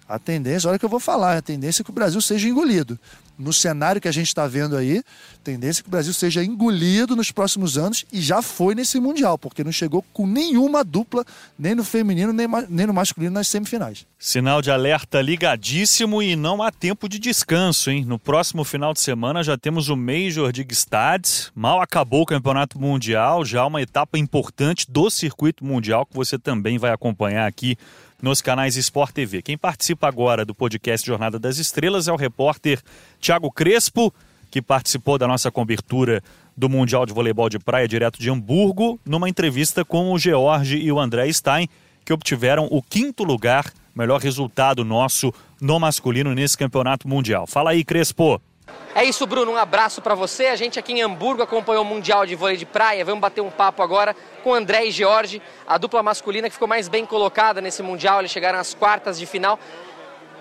a tendência, olha que eu vou falar, a tendência é que o Brasil seja engolido. No cenário que a gente está vendo aí, tendência é que o Brasil seja engolido nos próximos anos e já foi nesse Mundial, porque não chegou com nenhuma dupla, nem no feminino, nem, nem no masculino nas semifinais. Sinal de alerta ligadíssimo e não há tempo de descanso, hein? No próximo final de semana já temos o Major de Gstaad, mal acabou o Campeonato Mundial, já uma etapa importante do circuito mundial que você também vai acompanhar aqui nos canais Sport TV. Quem participa agora do podcast Jornada das Estrelas é o repórter Thiago Crespo, que participou da nossa cobertura do Mundial de Voleibol de Praia direto de Hamburgo, numa entrevista com o George e o André Stein, que obtiveram o quinto lugar, melhor resultado nosso no masculino nesse campeonato mundial. Fala aí, Crespo. É isso, Bruno. Um abraço para você. A gente aqui em Hamburgo acompanhou o Mundial de Vôlei de Praia. Vamos bater um papo agora com André e George, a dupla masculina que ficou mais bem colocada nesse Mundial. Eles chegaram às quartas de final.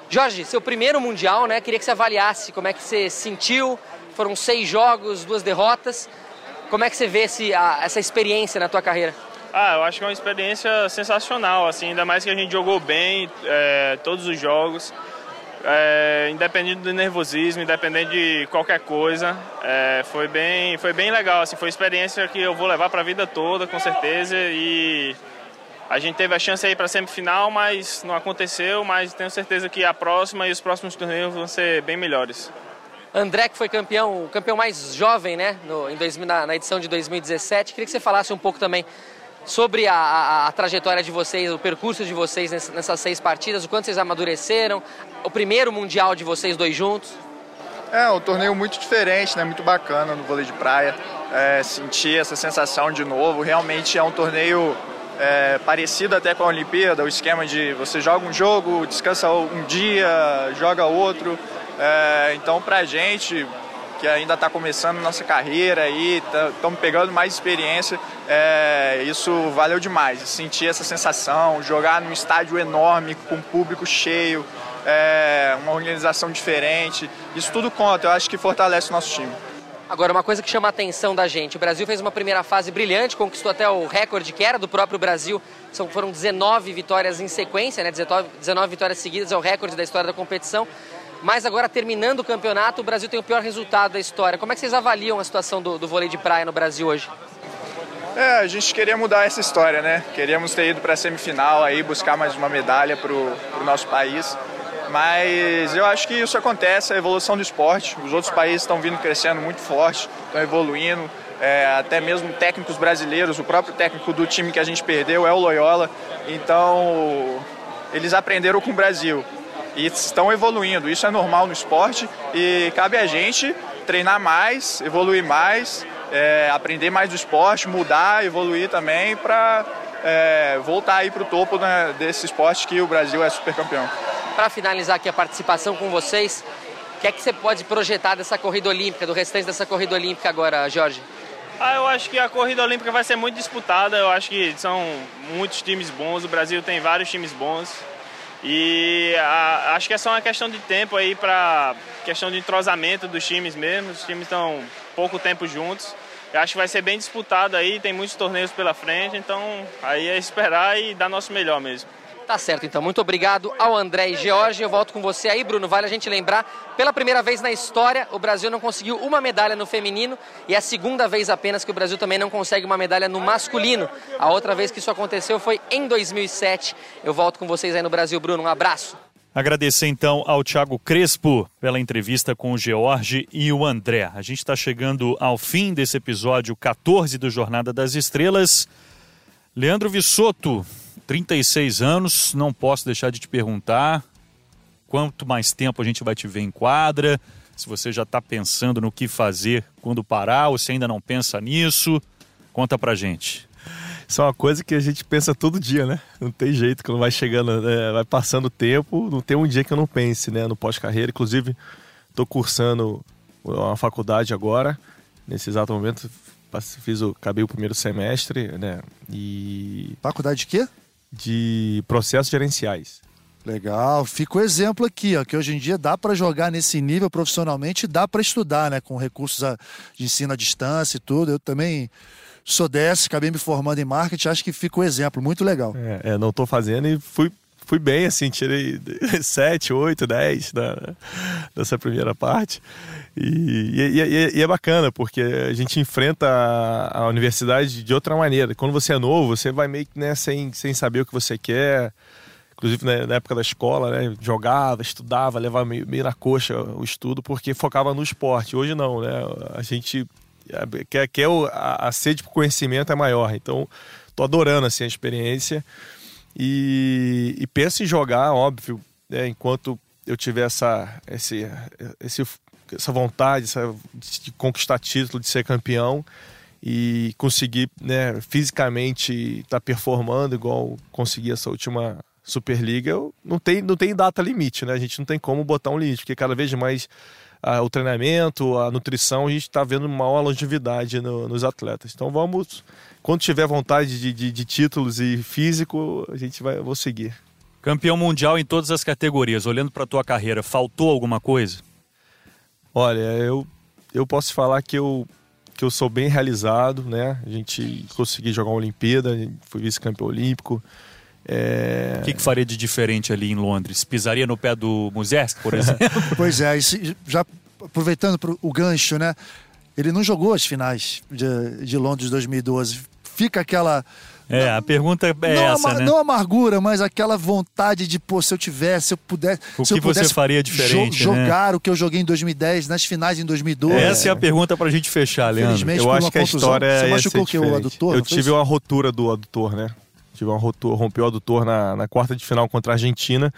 Jorge, seu primeiro Mundial, né? Queria que você avaliasse como é que você sentiu. Foram seis jogos, duas derrotas. Como é que você vê esse, a, essa experiência na tua carreira? Ah, eu acho que é uma experiência sensacional, assim, ainda mais que a gente jogou bem é, todos os jogos é, independente do nervosismo, independente de qualquer coisa, é, foi bem, foi bem legal. Assim, foi experiência que eu vou levar para a vida toda, com certeza. E a gente teve a chance aí para semifinal, mas não aconteceu. Mas tenho certeza que a próxima e os próximos torneios vão ser bem melhores. André, que foi campeão, campeão mais jovem, né, no, em 2000, na, na edição de 2017, queria que você falasse um pouco também sobre a, a, a, trajetória de vocês, o percurso de vocês nessas seis partidas, o quanto vocês amadureceram, o primeiro mundial de vocês dois juntos? É, um torneio muito diferente, né? muito bacana no vôlei de praia. É, sentir essa sensação de novo. Realmente é um torneio é, parecido até com a Olimpíada, o esquema de você joga um jogo, descansa um dia, joga outro. É, então, pra gente, que ainda está começando nossa carreira aí, estamos pegando mais experiência. É, isso valeu demais. Sentir essa sensação, jogar num estádio enorme, com público cheio, é, uma organização diferente. Isso tudo conta, eu acho que fortalece o nosso time. Agora, uma coisa que chama a atenção da gente: o Brasil fez uma primeira fase brilhante, conquistou até o recorde que era do próprio Brasil. São, foram 19 vitórias em sequência, né? 19, 19 vitórias seguidas, é o recorde da história da competição. Mas agora, terminando o campeonato, o Brasil tem o pior resultado da história. Como é que vocês avaliam a situação do, do vôlei de praia no Brasil hoje? É, a gente queria mudar essa história, né? Queríamos ter ido para a semifinal aí, buscar mais uma medalha para o nosso país. Mas eu acho que isso acontece, a evolução do esporte. Os outros países estão vindo crescendo muito forte, estão evoluindo. É, até mesmo técnicos brasileiros, o próprio técnico do time que a gente perdeu é o Loyola. Então, eles aprenderam com o Brasil e estão evoluindo. Isso é normal no esporte e cabe a gente treinar mais, evoluir mais, é, aprender mais do esporte, mudar, evoluir também para é, voltar aí para o topo né, desse esporte que o Brasil é super campeão. Para finalizar aqui a participação com vocês, o que é que você pode projetar dessa corrida olímpica, do restante dessa corrida olímpica agora, Jorge? Ah, eu acho que a corrida olímpica vai ser muito disputada. Eu acho que são muitos times bons. O Brasil tem vários times bons. E a, acho que é só uma questão de tempo aí para questão de entrosamento dos times mesmo. Os times estão pouco tempo juntos. Eu acho que vai ser bem disputado aí, tem muitos torneios pela frente, então aí é esperar e dar nosso melhor mesmo. Tá certo, então. Muito obrigado ao André e George. Eu volto com você aí, Bruno. Vale a gente lembrar, pela primeira vez na história, o Brasil não conseguiu uma medalha no feminino e é a segunda vez apenas que o Brasil também não consegue uma medalha no masculino. A outra vez que isso aconteceu foi em 2007. Eu volto com vocês aí no Brasil, Bruno. Um abraço. Agradecer então ao Thiago Crespo pela entrevista com o George e o André. A gente está chegando ao fim desse episódio 14 do Jornada das Estrelas. Leandro Vissoto, 36 anos, não posso deixar de te perguntar quanto mais tempo a gente vai te ver em quadra, se você já está pensando no que fazer quando parar, ou se ainda não pensa nisso, conta pra gente. Isso é uma coisa que a gente pensa todo dia, né? Não tem jeito, quando vai chegando, né? vai passando o tempo, não tem um dia que eu não pense, né? No pós-carreira, inclusive, estou cursando uma faculdade agora, nesse exato momento, fiz o, acabei o primeiro semestre, né? E... Faculdade de quê? De processos gerenciais. Legal, fica o exemplo aqui, ó, que hoje em dia dá para jogar nesse nível profissionalmente, dá para estudar, né, com recursos de ensino à distância e tudo. Eu também sou desse, acabei me formando em marketing, acho que fica o exemplo, muito legal. É, é não estou fazendo e fui fui bem, assim, tirei 7, 8, 10 da, dessa primeira parte. E, e, e, e, é bacana, porque a gente enfrenta a, a, universidade de outra maneira. Quando você é novo, você vai meio que né, sem, sem saber o que você quer. Inclusive né, na época da escola, né, jogava, estudava, levava meio, meio na coxa o estudo, porque focava no esporte. Hoje não, né? A gente quer, quer a, a sede por conhecimento é maior. Então, tô adorando assim, a experiência. E, e penso em jogar, óbvio, né, enquanto eu tiver essa, esse, esse essa vontade essa, de conquistar título, de ser campeão e conseguir né, fisicamente estar tá performando igual consegui essa última Superliga, não tem, não tem data limite, né? A gente não tem como botar um limite, porque cada vez mais ah, o treinamento, a nutrição, a gente está vendo maior longevidade no, nos atletas. Então vamos, quando tiver vontade de, de, de títulos e físico, a gente vai vou seguir. Campeão mundial em todas as categorias. Olhando para a tua carreira, faltou alguma coisa? Olha, eu, eu posso falar que eu, que eu sou bem realizado, né? A gente conseguiu jogar uma Olimpíada, fui vice-campeão olímpico. É... O que, que, faria de diferente ali em Londres? Pisaria no pé do Muzeski, por exemplo? <laughs> <laughs> pois é, já aproveitando o gancho, né? Ele não jogou as finais de, de Londres 2012. Fica aquela é, a pergunta é não essa, né? Não amargura, mas aquela vontade de, pô, se eu tivesse, se eu pudesse... O se que você faria diferente, jo né? Jogar né? o que eu joguei em 2010, nas finais em 2012. Essa é, a pergunta pra gente fechar, Leandro. Eu acho que a história Você é machucou o que, o adutor? Eu tive uma rotura do adutor, né? Tive uma rotura, rompeu o adutor na, na quarta de final contra a Argentina.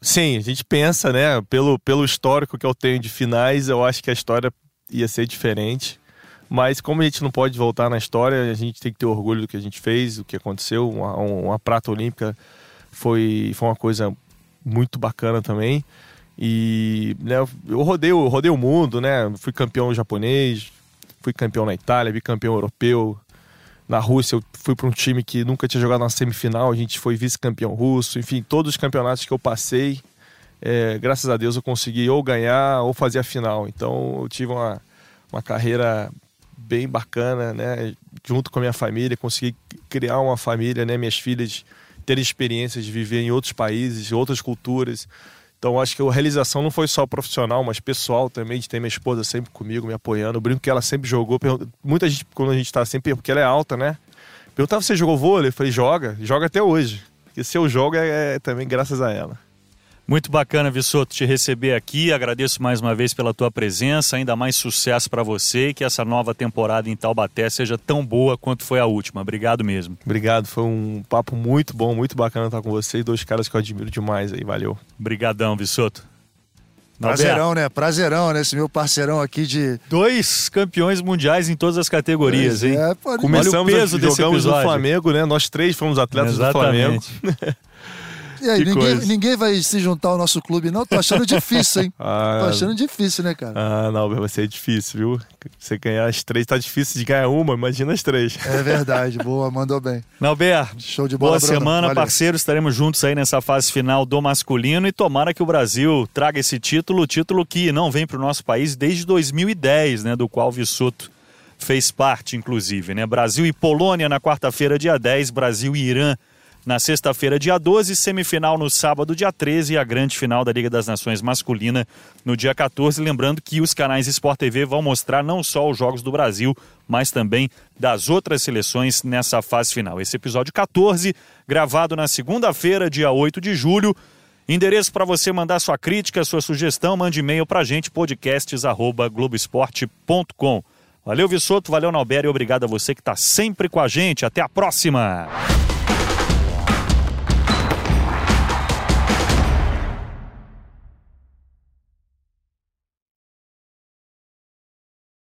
Sim, a gente pensa, né? Pelo, pelo histórico que eu tenho de finais, eu acho que a história ia ser diferente. Mas como a gente não pode voltar na história, a gente tem que ter orgulho do que a gente fez, do que aconteceu. Uma, uma prata olímpica foi, foi uma coisa muito bacana também. E né, eu rodei, eu rodei o mundo, né? Fui campeão japonês, fui campeão na Itália, bicampeão europeu. Na Rússia eu fui para um time que nunca tinha jogado na semifinal, a gente foi vice-campeão russo. Enfim, todos os campeonatos que eu passei, é, graças a Deus eu consegui ou ganhar ou fazer a final. Então eu tive uma, uma carreira bem bacana, né? Junto com a minha família, consegui criar uma família, né? Minhas filhas terem experiências de viver em outros países, outras culturas. Então acho que a realização não foi só profissional, mas pessoal também, de ter minha esposa sempre comigo, me apoiando. Eu brinco que ela sempre jogou. Muita gente, quando a gente tá sempre, porque ela é alta, né? Perguntava, você jogou vôlei? Eu falei, joga, joga até hoje. Porque se eu jogo é, é também graças a ela. Muito bacana, Vissoto, te receber aqui. Agradeço mais uma vez pela tua presença. Ainda mais sucesso para você e que essa nova temporada em Taubaté seja tão boa quanto foi a última. Obrigado mesmo. Obrigado, foi um papo muito bom, muito bacana estar com você e dois caras que eu admiro demais aí. Valeu. Obrigadão, Vissoto. Prazerão, né? Prazerão, né? Esse meu parceirão aqui de. Dois campeões mundiais em todas as categorias, pois hein? É, pode... Começamos, Olha o peso a, jogamos no Flamengo, né? Nós três fomos atletas Exatamente. do Flamengo. <laughs> E aí, ninguém, ninguém, vai se juntar ao nosso clube, não? Tô achando difícil, hein? <laughs> Ah, Tô achando difícil, né, cara? Ah, não, vai ser difícil, viu? Você ganhar as três tá difícil de ganhar uma, imagina as três. É verdade, <laughs> boa, mandou bem. Nauber, show de bola. Boa Bruno. semana, Valeu. parceiro. Estaremos juntos aí nessa fase final do masculino e tomara que o Brasil traga esse título, título que não vem para o nosso país desde 2010, né? Do qual o Vissuto fez parte, inclusive, né? Brasil e Polônia na quarta-feira, dia 10, Brasil e Irã na sexta-feira, dia 12, semifinal no sábado, dia 13 e a grande final da Liga das Nações masculina no dia 14. Lembrando que os canais Sport TV vão mostrar não só os jogos do Brasil, mas também das outras seleções nessa fase final. Esse episódio 14, gravado na segunda-feira, dia 8 de julho. Endereço para você mandar sua crítica, sua sugestão, mande e-mail para a gente, podcasts.globoesporte.com. Valeu, Vissoto, valeu, Nauber, e obrigado a você que está sempre com a gente. Até a próxima!